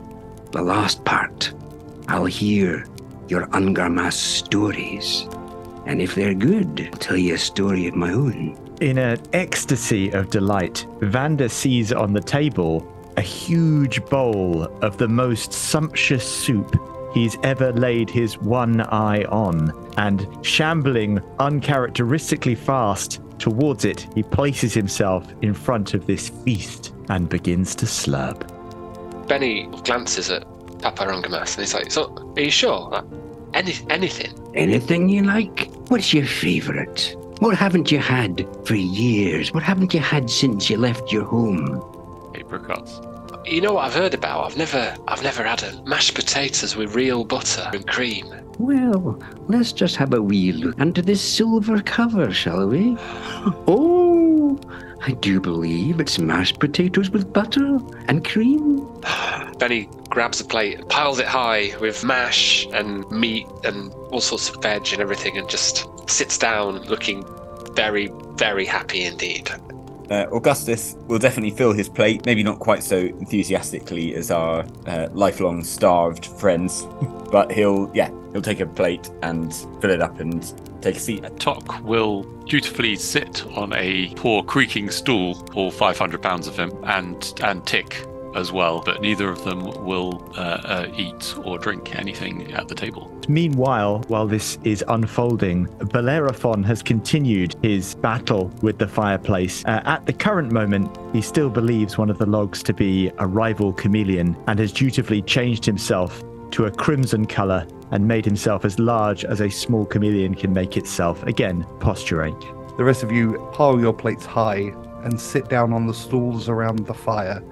the last part. I'll hear your Ungarmas stories. And if they're good, I'll tell you a story of my own. In an ecstasy of delight, Vander sees on the table a huge bowl of the most sumptuous soup he's ever laid his one eye on. And shambling uncharacteristically fast towards it, he places himself in front of this feast and begins to slurp. Benny glances at Papa Ungarmas and he's like, "So, are you sure? Like, any anything?" Anything you like? What's your favourite? What haven't you had for years? What haven't you had since you left your home? Apricots. You know what I've heard about? I've never, I've never had a mashed potatoes with real butter and cream. Well, let's just have a wee look under this silver cover, shall we? Oh, I do believe it's mashed potatoes with butter and cream. Benny grabs a plate, piles it high with mash and meat and all sorts of veg and everything, and just sits down looking very, very happy indeed. Uh, Augustus will definitely fill his plate, maybe not quite so enthusiastically as our uh, lifelong starved friends, but he'll, yeah, he'll take a plate and fill it up and take a seat. Tok will dutifully sit on a poor creaking stool, all 500 pounds of him, and and tick as well, but neither of them will uh, uh, eat or drink anything at the table. Meanwhile, while this is unfolding, Bellerophon has continued his battle with the fireplace. Uh, at the current moment, he still believes one of the logs to be a rival chameleon and has dutifully changed himself to a crimson color and made himself as large as a small chameleon can make itself. Again, posturate. The rest of you pile your plates high and sit down on the stools around the fire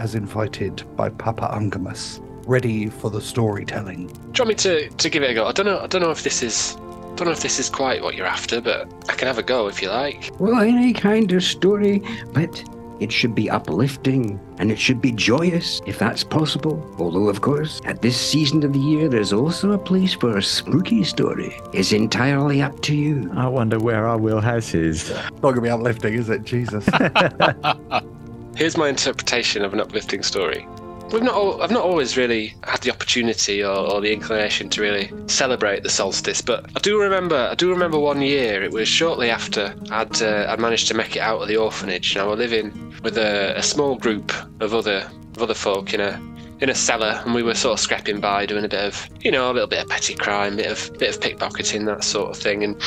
as invited by Papa Ungarmas, ready for the storytelling. Do you want me to, to give it a go? I don't know. I don't know if this is. Don't know if this is quite what you're after, but I can have a go if you like. Well, any kind of story, but it should be uplifting and it should be joyous if that's possible. Although, of course, at this season of the year, there's also a place for a spooky story. It's entirely up to you. I wonder where our wheelhouse is. Not gonna be uplifting, is it? Jesus. Here's my interpretation of an uplifting story. We've not, al- I've not always really had the opportunity or, or the inclination to really celebrate the solstice, but I do remember, I do remember one year. It was shortly after I'd, uh, I'd managed to make it out of the orphanage, and I was living with a, a small group of other, of other folk in a, in a cellar, and we were sort of scrapping by, doing a bit of, you know, a little bit of petty crime, bit of, bit of pickpocketing, that sort of thing, and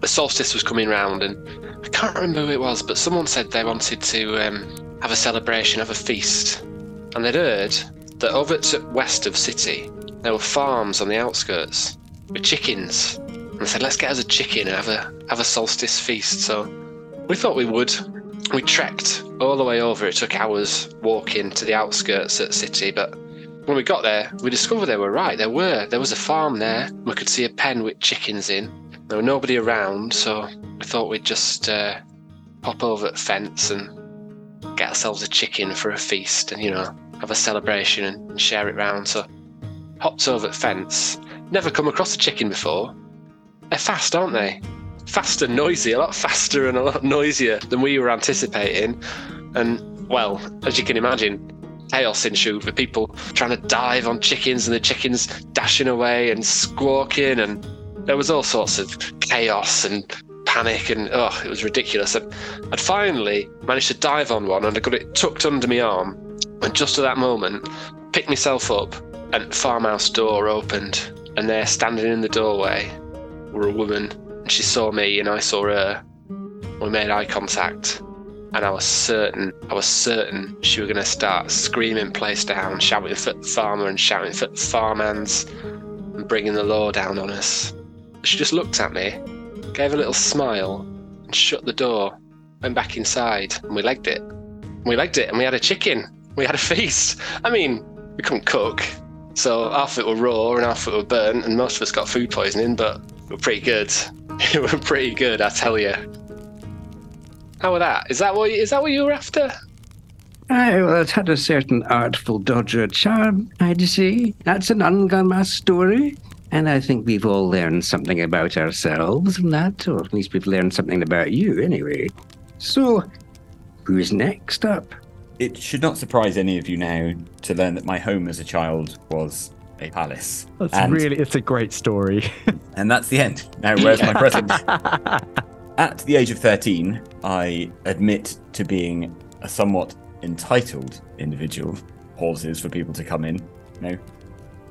the solstice was coming round, and I can't remember who it was, but someone said they wanted to um, have a celebration, have a feast. And they'd heard that over to west of city, there were farms on the outskirts with chickens. And they said, let's get us a chicken and have a have a solstice feast. So we thought we would. We trekked all the way over. It took hours walking to the outskirts at city, but when we got there, we discovered they were right. There were. There was a farm there. We could see a pen with chickens in. There were nobody around, so we thought we'd just uh, pop over the fence and get ourselves a chicken for a feast and, you know, have a celebration and share it round. So, hopped over the fence. Never come across a chicken before. They're fast, aren't they? Fast and noisy, a lot faster and a lot noisier than we were anticipating. And, well, as you can imagine, chaos ensued with people trying to dive on chickens and the chickens dashing away and squawking. And there was all sorts of chaos and panic and oh it was ridiculous. And i'd finally managed to dive on one and i got it tucked under my arm. And just at that moment picked myself up and farmhouse door opened. And there standing in the doorway were a woman. And she saw me and i saw her. We made eye contact. And i was certain i was certain she was going to start screaming place down shouting for the farmer and shouting for the farmhands and bringing the law down on us. She just looked at me gave a little smile, and shut the door, went back inside, and we legged it. We legged it, and we had a chicken. We had a feast. I mean, we couldn't cook, so half of it were raw and half of it were burnt, and most of us got food poisoning, but we were pretty good. we were pretty good, I tell you. How was that? Is that what is that what you were after? Aye, well, it had a certain artful dodger charm, I'd say. That's an Ungarmas story. And I think we've all learned something about ourselves from that, or at least we've learned something about you anyway. So, who's next up? It should not surprise any of you now to learn that my home as a child was a palace. That's And- really, it's a great story. And that's the end. Now, where's my present? At the age of 13, I admit to being a somewhat entitled individual. Pauses for people to come in, you know.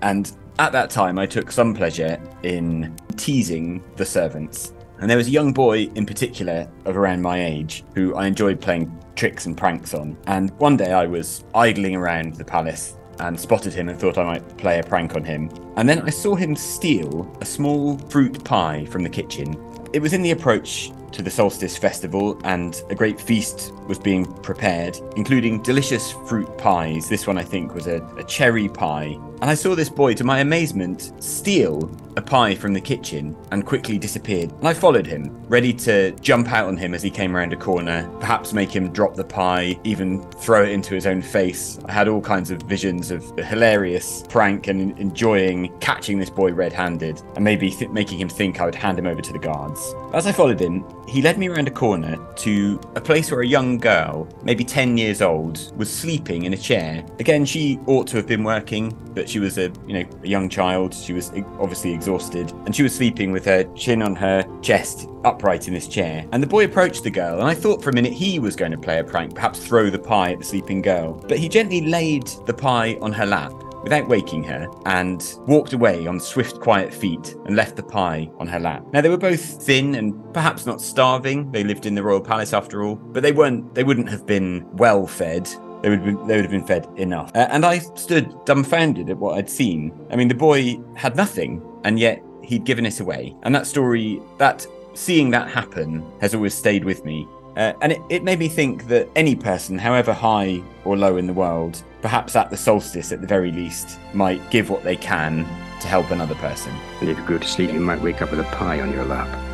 And at that time, I took some pleasure in teasing the servants. And there was a young boy in particular of around my age who I enjoyed playing tricks and pranks on. And one day I was idling around the palace and spotted him and thought I might play a prank on him. And then I saw him steal a small fruit pie from the kitchen It was in the approach to the Solstice Festival, and a great feast was being prepared, including delicious fruit pies. This one, I think, was a, a cherry pie. And I saw this boy, to my amazement, steal a pie from the kitchen and quickly disappeared. And I followed him, ready to jump out on him as he came around a corner, perhaps make him drop the pie, even throw it into his own face. I had all kinds of visions of a hilarious prank and enjoying catching this boy red handed and maybe th- making him think I would hand him over to the guards. As I followed him, he led me around a corner to a place where a young girl, maybe 10 years old, was sleeping in a chair. Again, she ought to have been working, but she was a, you know, a young child. She was e- obviously exhausted, and she was sleeping with her chin on her chest, upright in this chair. And the boy approached the girl, and I thought for a minute he was going to play a prank, perhaps throw the pie at the sleeping girl. But he gently laid the pie on her lap without waking her and walked away on swift, quiet feet and left the pie on her lap. Now they were both thin and perhaps not starving. They lived in the royal palace after all, but they weren't. They wouldn't have been well fed. They would, been, they would have been fed enough. Uh, and I stood dumbfounded at what I'd seen. I mean, the boy had nothing, and yet he'd given it away. And that story, that seeing that happen, has always stayed with me. Uh, and it, it made me think that any person, however high or low in the world, perhaps at the solstice at the very least, might give what they can to help another person. And if you go to sleep, you might wake up with a pie on your lap.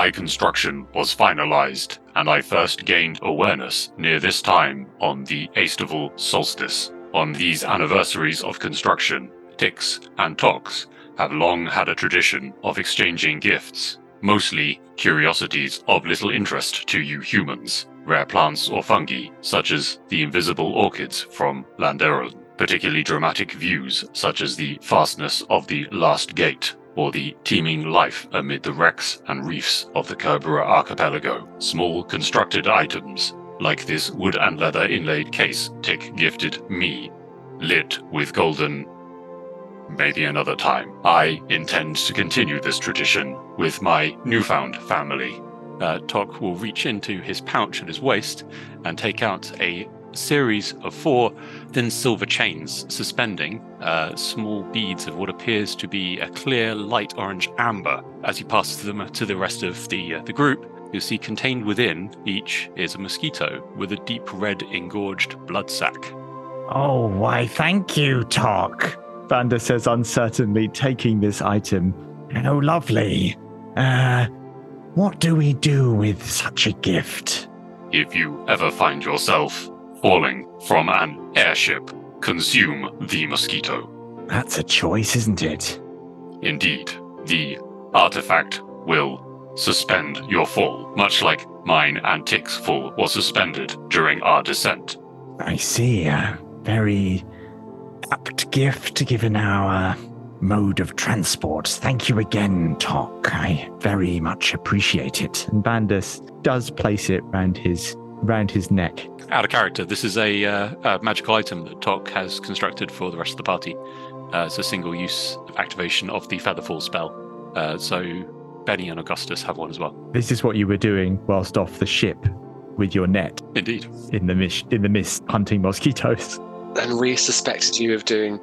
My construction was finalized, and I first gained awareness near this time on the Aestival solstice. On these anniversaries of construction, Tix and Tox have long had a tradition of exchanging gifts, mostly curiosities of little interest to you humans, rare plants or fungi, such as the invisible orchids from Landeron, particularly dramatic views such as the fastness of the Last Gate or the teeming life amid the wrecks and reefs of the Kerbera archipelago. Small constructed items, like this wood and leather inlaid case Tick gifted me, lit with golden. Maybe another time. I intend to continue this tradition with my newfound family. Uh, Tok will reach into his pouch at his waist and take out a series of four thin silver chains suspending uh, small beads of what appears to be a clear light orange amber. As he passes them to the rest of the uh, the group, you'll see contained within each is a mosquito with a deep red engorged blood sac. Oh, why, thank you, Tok. Vander says uncertainly, taking this item. Oh, lovely. Uh, what do we do with such a gift? If you ever find yourself falling from an airship, consume the mosquito. That's a choice, isn't it? Indeed, the artifact will suspend your fall, much like mine and Tick's fall was suspended during our descent. I see. A very apt gift given our mode of transport. Thank you again, Tok. I very much appreciate it. And Bandus does place it round his round his neck. Out of character, this is a, uh, a magical item that Tok has constructed for the rest of the party. Uh, it's a single use activation of the Featherfall spell. Uh, so Benny and Augustus have one as well. This is what you were doing whilst off the ship with your net Indeed. in the mist in the mist hunting mosquitoes. And we suspected you of doing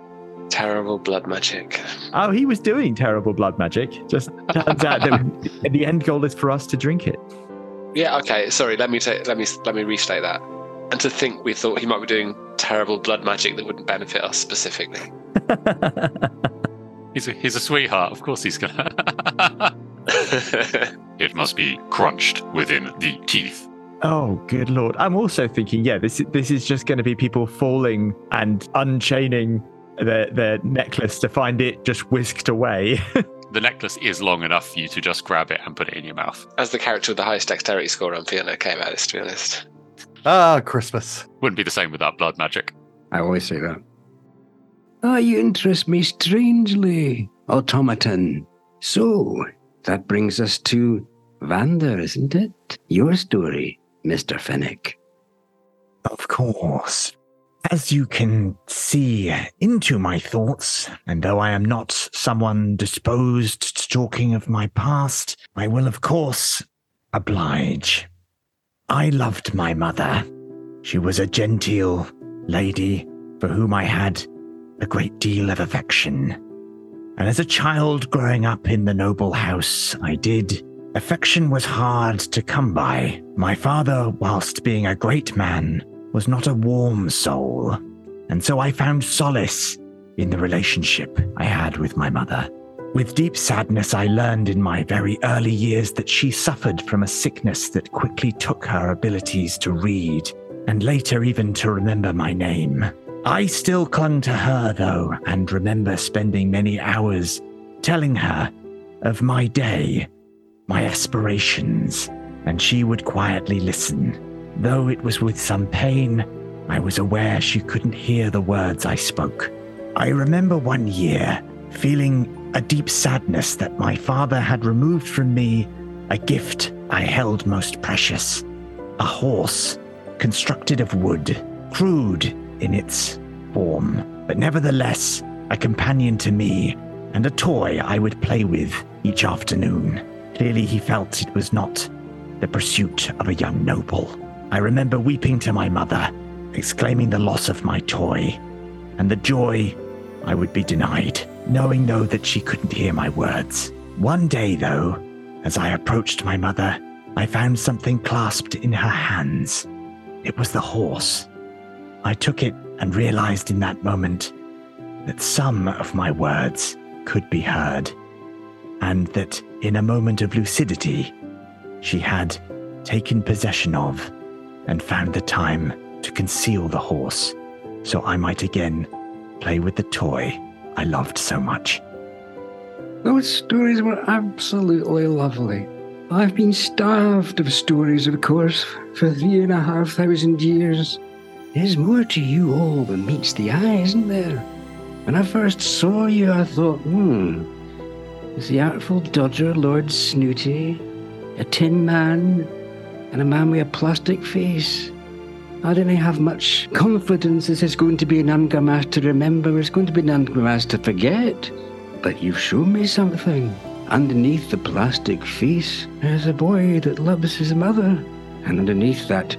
terrible blood magic. Oh, he was doing terrible blood magic. Just turns out that the end goal is for us to drink it. Yeah, okay. Sorry, let me take, let me let me restate that. And to think we thought he might be doing terrible blood magic that wouldn't benefit us specifically. He's a, he's a sweetheart. Of course he's gonna. it must be crunched within the teeth. Oh, good lord! I'm also thinking, yeah, this this is just going to be people falling and unchaining their their necklace to find it just whisked away. The necklace is long enough for you to just grab it and put it in your mouth. As the character with the highest dexterity score, I'm feeling okay about this, to be honest. Ah, Christmas. Wouldn't be the same without blood magic. I always say that. Ah, you interest me strangely, automaton. So, that brings us to Vander, isn't it? Your story, Mr. Finnick. Of course. As you can see into my thoughts, and though I am not someone disposed to talking of my past, I will, of course, oblige. I loved my mother. She was a genteel lady for whom I had a great deal of affection. And as a child growing up in the noble house, I did. Affection was hard to come by. My father, whilst being a great man, was not a warm soul. And so I found solace in the relationship I had with my mother. With deep sadness, I learned in my very early years that she suffered from a sickness that quickly took her abilities to read, and later even to remember my name. I still clung to her, though, and remember spending many hours telling her of my day, my aspirations, and she would quietly listen. Though it was with some pain, I was aware she couldn't hear the words I spoke. I remember one year feeling a deep sadness that my father had removed from me a gift I held most precious a horse constructed of wood, crude in its form, but nevertheless a companion to me and a toy I would play with each afternoon. Clearly, he felt it was not the pursuit of a young noble. I remember weeping to my mother, exclaiming the loss of my toy and the joy I would be denied, knowing though that she couldn't hear my words. One day, though, as I approached my mother, I found something clasped in her hands. It was the horse. I took it and realized in that moment that some of my words could be heard, and that in a moment of lucidity, she had taken possession of and found the time to conceal the horse so I might again play with the toy I loved so much. Those stories were absolutely lovely. I've been starved of stories, of course, for three and a half thousand years. There's more to you all than meets the eye, isn't there? When I first saw you, I thought, hmm, is the Artful Dodger Lord Snooty, a tin man, and a man with a plastic face? I didn't have much confidence this is going to be an Ungarmas to remember, it's going to be an Ungarmas to forget. But you've shown me something. Underneath the plastic face, there's a boy that loves his mother. And underneath that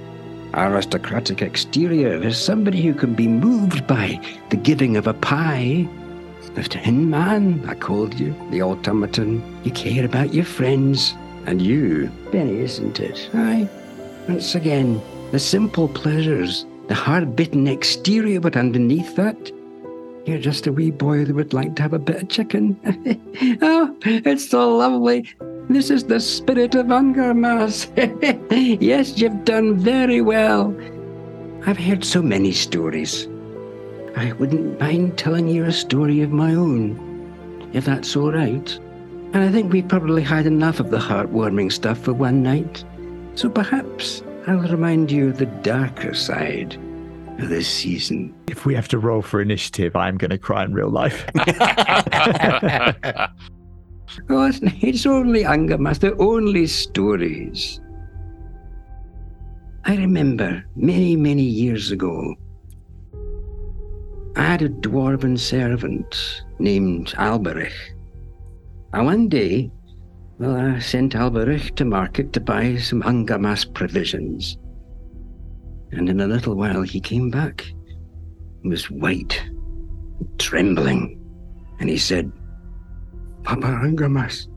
aristocratic exterior, there's somebody who can be moved by the giving of a pie. The Tin Man, I called you, the automaton. You care about your friends. And you, Benny, isn't it? Aye. Once again, the simple pleasures, the hard bitten exterior, but underneath that, you're just a wee boy that would like to have a bit of chicken. oh, it's so lovely. This is the spirit of Ungarmas. yes, you've done very well. I've heard so many stories. I wouldn't mind telling you a story of my own, if that's all right. And I think we probably had enough of the heartwarming stuff for one night. So perhaps I'll remind you of the darker side of this season. If we have to roll for initiative, I'm going to cry in real life. Oh, it's, it's only Ungarmas, they're only stories. I remember many, many years ago, I had a dwarven servant named Alberich. And one day, well, I sent Alberich to market to buy some Ungarmas provisions. And in a little while he came back. He was white, trembling, and he said, Papa Ungarmas,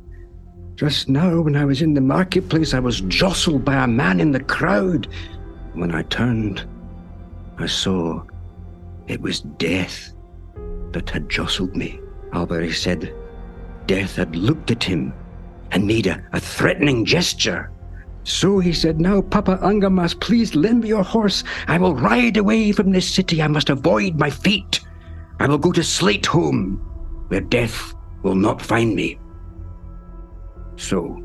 just now when I was in the marketplace, I was jostled by a man in the crowd. When I turned, I saw it was death that had jostled me. Alberich said death had looked at him and made a, a threatening gesture. So he said, Now, Papa Ungarmas, please lend me your horse. I will ride away from this city. I must avoid my fate. I will go to Slate Home, where death will not find me. So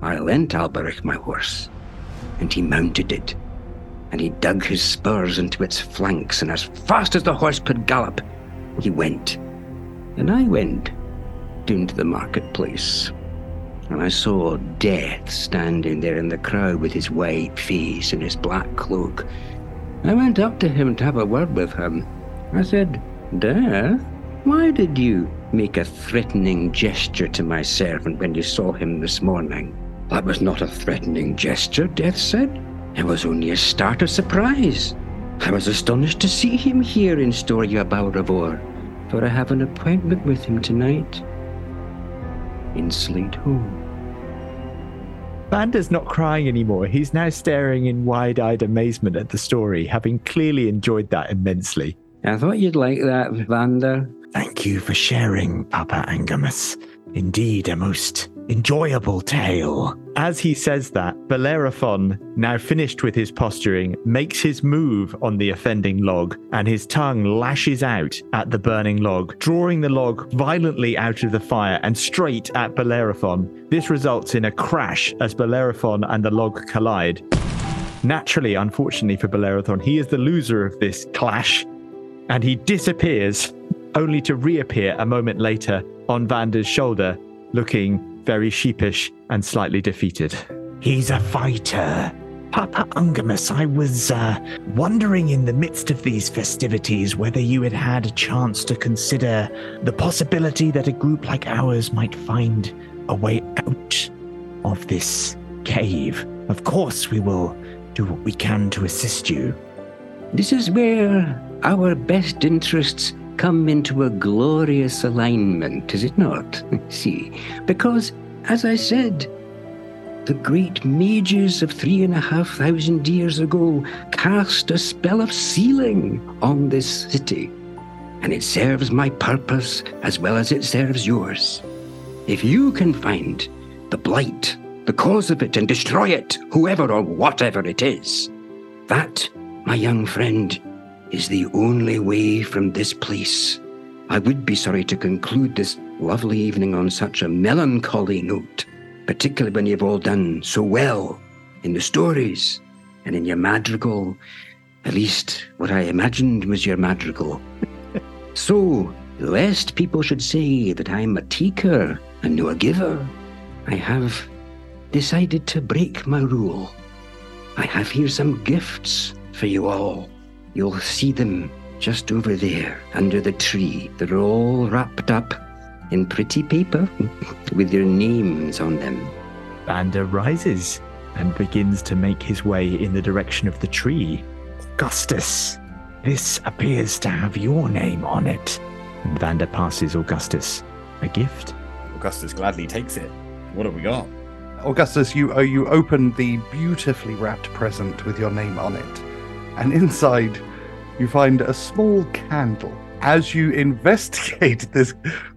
I lent Alberich my horse, and he mounted it, and he dug his spurs into its flanks, and as fast as the horse could gallop, he went. And I went down to the marketplace. and I saw Death standing there in the crowd with his white face and his black cloak. I went up to him to have a word with him. I said, Death, why did you make a threatening gesture to my servant when you saw him this morning? That was not a threatening gesture, Death said. It was only a start of surprise. I was astonished to see him here in Storia Bauravor, for I have an appointment with him tonight in Slate Hall. Vander's not crying anymore. He's now staring in wide eyed amazement at the story, having clearly enjoyed that immensely. I thought you'd like that, Vander. Thank you for sharing, Papa Ungarmas. Indeed, a most enjoyable tale. As he says that, Bellerophon, now finished with his posturing, makes his move on the offending log, and his tongue lashes out at the burning log, drawing the log violently out of the fire and straight at Bellerophon. This results in a crash as Bellerophon and the log collide. Naturally, unfortunately for Bellerophon, he is the loser of this clash, and he disappears, only to reappear a moment later on Vander's shoulder, looking very sheepish and slightly defeated. He's a fighter. Papa Ungarmas, I was uh, wondering in the midst of these festivities whether you had had a chance to consider the possibility that a group like ours might find a way out of this cave. Of course, we will do what we can to assist you. This is where our best interests come into a glorious alignment, is it not? See, because, as I said, the great mages of three and a half thousand years ago cast a spell of sealing on this city, and it serves my purpose as well as it serves yours. If you can find the blight, the cause of it, and destroy it, whoever or whatever it is, that, my young friend, is the only way from this place. I would be sorry to conclude this lovely evening on such a melancholy note, particularly when you've all done so well in the stories and in your madrigal, at least what I imagined was your madrigal. so, lest people should say that I'm a taker and no a giver, I have decided to break my rule. I have here some gifts for you all. You'll see them just over there under the tree. They're all wrapped up in pretty paper with your names on them. Vander rises and begins to make his way in the direction of the tree. Augustus, this appears to have your name on it. And Vander passes Augustus a gift. Augustus gladly takes it. What have we got? Augustus, you uh, you open the beautifully wrapped present with your name on it, and inside you find a small candle. As you investigate this,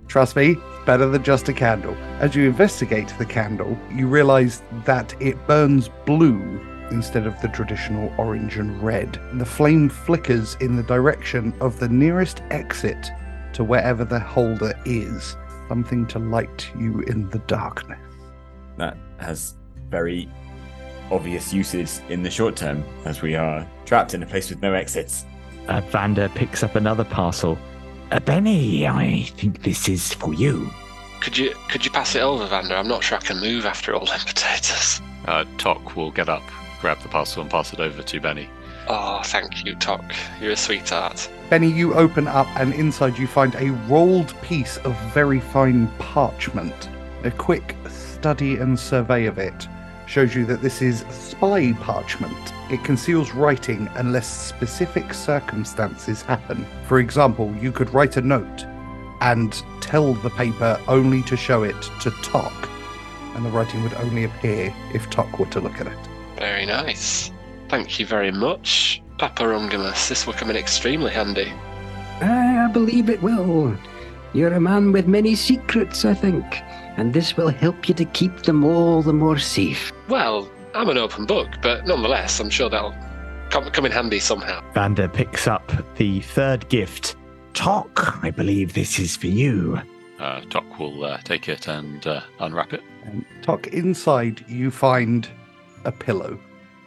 trust me, better than just a candle. As you investigate the candle, you realize that it burns blue instead of the traditional orange and red. The flame flickers in the direction of the nearest exit to wherever the holder is, something to light you in the darkness. That has very obvious uses in the short term, as we are trapped in a place with no exits. Uh, Vander picks up another parcel. Uh, Benny, I think this is for you. Could you could you pass it over, Vander? I'm not sure I can move after all them potatoes. Uh, Tok will get up, grab the parcel, and pass it over to Benny. Oh, thank you, Tok. You're a sweetheart. Benny, you open up, and inside you find a rolled piece of very fine parchment. A quick study and survey of it shows you that this is spy parchment. It conceals writing unless specific circumstances happen. For example, you could write a note and tell the paper only to show it to Tok, and the writing would only appear if Tok were to look at it. Very nice. Thank you very much, Papa Rungamus. This will come in extremely handy. I believe it will. You're a man with many secrets, I think, and this will help you to keep them all the more safe. Well, I'm an open book, but nonetheless, I'm sure that'll come, come in handy somehow. Vander picks up the third gift. Tok, I believe this is for you. Uh, Tok will uh, take it and uh, unwrap it. And Tok, inside you find a pillow.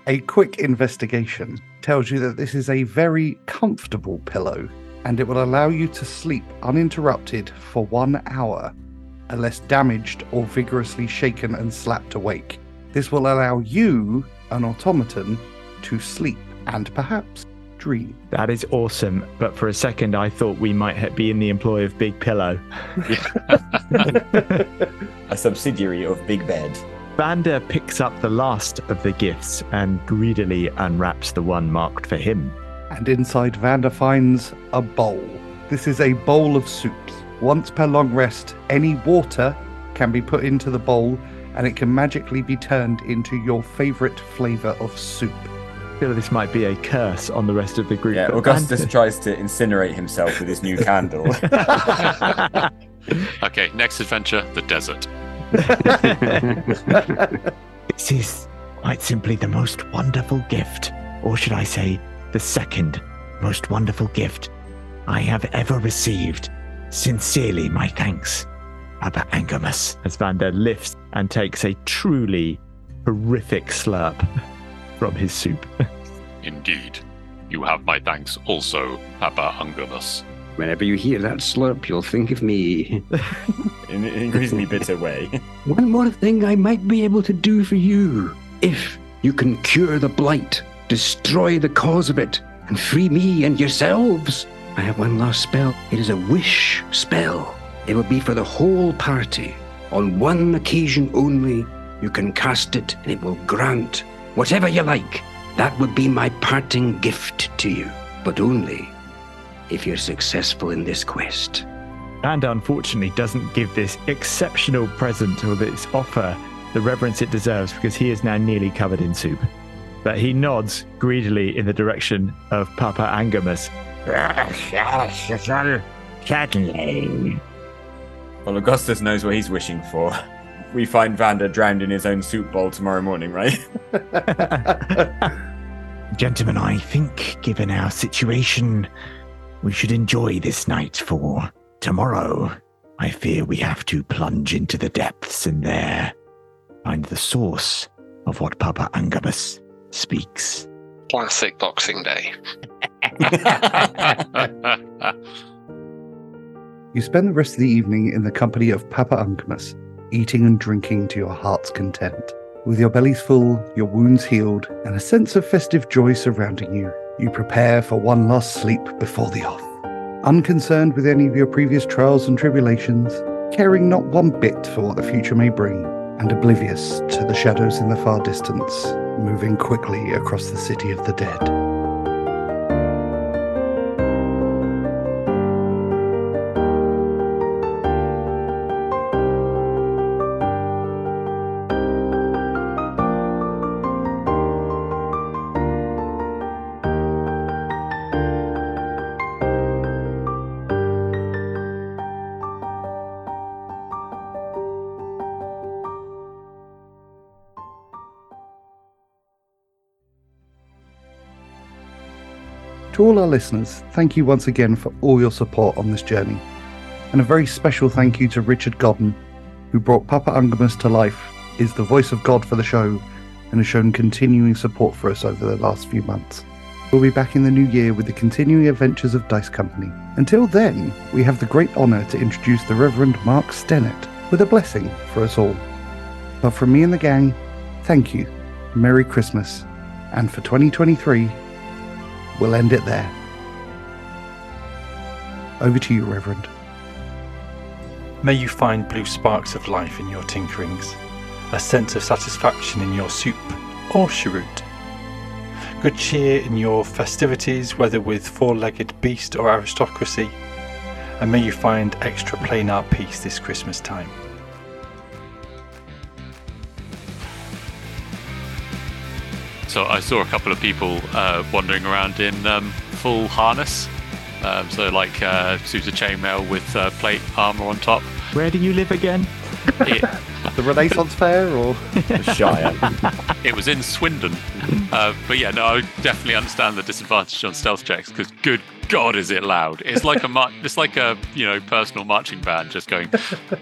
A quick investigation tells you that this is a very comfortable pillow and it will allow you to sleep uninterrupted for one hour. Are less damaged or vigorously shaken and slapped awake. This will allow you, an automaton, to sleep and perhaps dream. That is awesome. But for a second, I thought we might be in the employ of Big Pillow. A subsidiary of Big Bed. Vander picks up the last of the gifts and greedily unwraps the one marked for him. And inside, Vander finds a bowl. This is a bowl of soups. Once per long rest, any water can be put into the bowl and it can magically be turned into your favorite flavor of soup. I feel this might be a curse on the rest of the group. Yeah, but Augustus Vander- tries to incinerate himself with his new candle. Okay, next adventure, the desert. This is quite simply the most wonderful gift, or should I say, the second most wonderful gift I have ever received. Sincerely, my thanks, Papa Ungarmas. as Vander lifts and takes a truly horrific slurp from his soup. Indeed. You have my thanks also, Papa Ungarmas. Whenever you hear that slurp, you'll think of me. in an increasingly bitter way. One more thing I might be able to do for you. If you can cure the blight, destroy the cause of it, and free me and yourselves, I have one last spell. It is a wish spell. It will be for the whole party. On one occasion only, you can cast it, and it will grant whatever you like. That would be my parting gift to you, but only if you're successful in this quest. And unfortunately doesn't give this exceptional present or this offer the reverence it deserves because he is now nearly covered in soup. But he nods greedily in the direction of Papa Ungarmas. Certainly. Well, Augustus knows what he's wishing for. We find Vander drowned in his own soup bowl tomorrow morning, right? Gentlemen, I think, given our situation, we should enjoy this night for tomorrow. I fear we have to plunge into the depths and there find the source of what Papa Ungarmas speaks. Classic Boxing Day. You spend the rest of the evening in the company of Papa Ungarmas, eating and drinking to your heart's content. With your bellies full, your wounds healed, and a sense of festive joy surrounding you, you prepare for one last sleep before the off. Unconcerned with any of your previous trials and tribulations, caring not one bit for what the future may bring, and oblivious to the shadows in the far distance, moving quickly across the city of the dead. Our listeners, thank you once again for all your support on this journey. And a very special thank you to Richard Godden, who brought Papa Ungarmas to life, is the voice of God for the show, and has shown continuing support for us over the last few months. We'll be back in the new year with the continuing adventures of Dice Company. Until then, we have the great honour to introduce the Reverend Mark Stennett with a blessing for us all. But from me and the gang, thank you, Merry Christmas, and for 2023, we'll end it there. Over to you, Reverend. May you find blue sparks of life in your tinkerings, a sense of satisfaction in your soup or cheroot, good cheer in your festivities, whether with four legged beast or aristocracy, and may you find extra plain art peace this Christmas time. So I saw a couple of people uh, wandering around in um, full harness. Um, so like uh, suit of chainmail with uh, plate armor on top. Where do you live again? It, The Renaissance Fair, or The Shire. it was in Swindon, uh, but yeah, no, I definitely understand the disadvantage on stealth checks because good God, is it loud? It's like a it's like a you know personal marching band just going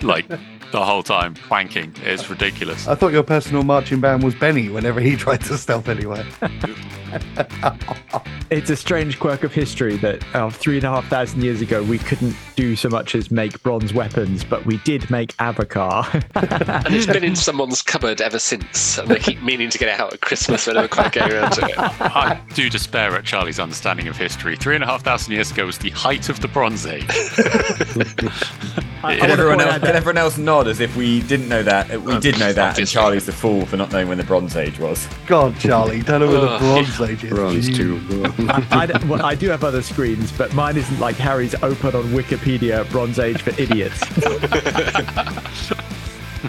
like the whole time wanking. It's ridiculous. I thought your personal marching band was Benny whenever he tried to stealth anywhere. It's a strange quirk of history that uh, three and a half thousand years ago we couldn't do so much as make bronze weapons, but we did make Avocar. And it's been in someone's cupboard ever since, and they keep meaning to get it out at Christmas, but never quite getting around to it. I do despair at Charlie's understanding of history. Three and a half thousand years ago was the height of the Bronze Age. I- I Can wanna everyone, else, out can everyone else nod as if we didn't know that? Uh, We Um, did know that, and. Charlie's the fool for not knowing when the Bronze Age was. God, Charlie, don't know where the Bronze Age is. Bronze Jeez. too. I, d- well, I do have other screens, but mine isn't like Harry's open on Wikipedia Bronze Age for idiots.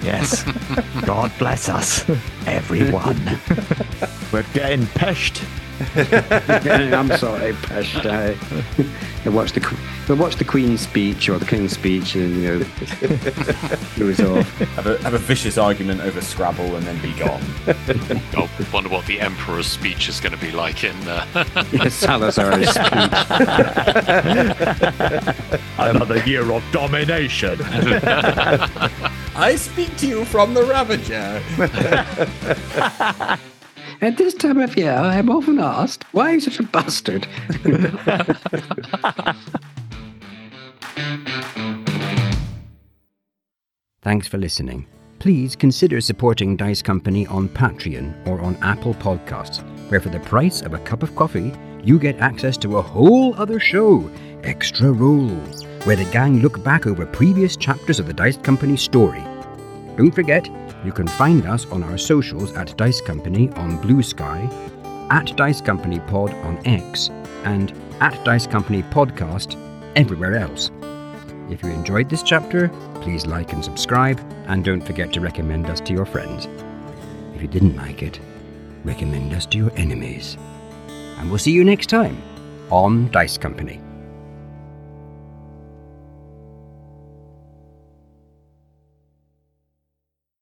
Yes. God bless us, everyone. We're getting peshed. I'm sorry, Pesh. I, I watched the Qu- I watched the Queen's speech or the King's speech, and you know, it was off. Have a, have a vicious argument over Scrabble and then be gone. I wonder what the Emperor's speech is going to be like in. Uh, Salazar's speech. Another year of domination. I speak to you from the Ravager. At this time of year, I am often asked, why are you such a bastard? Thanks for listening. Please consider supporting Dice Company on Patreon or on Apple Podcasts, where for the price of a cup of coffee, you get access to a whole other show, Extra Rolls, where the gang look back over previous chapters of the Dice Company story. Don't forget, you can find us on our socials at Dice Company on Blue Sky, at Dice Company Pod on X, and at Dice Company Podcast everywhere else. If you enjoyed this chapter, please like and subscribe, and don't forget to recommend us to your friends. If you didn't like it, recommend us to your enemies. And we'll see you next time on Dice Company.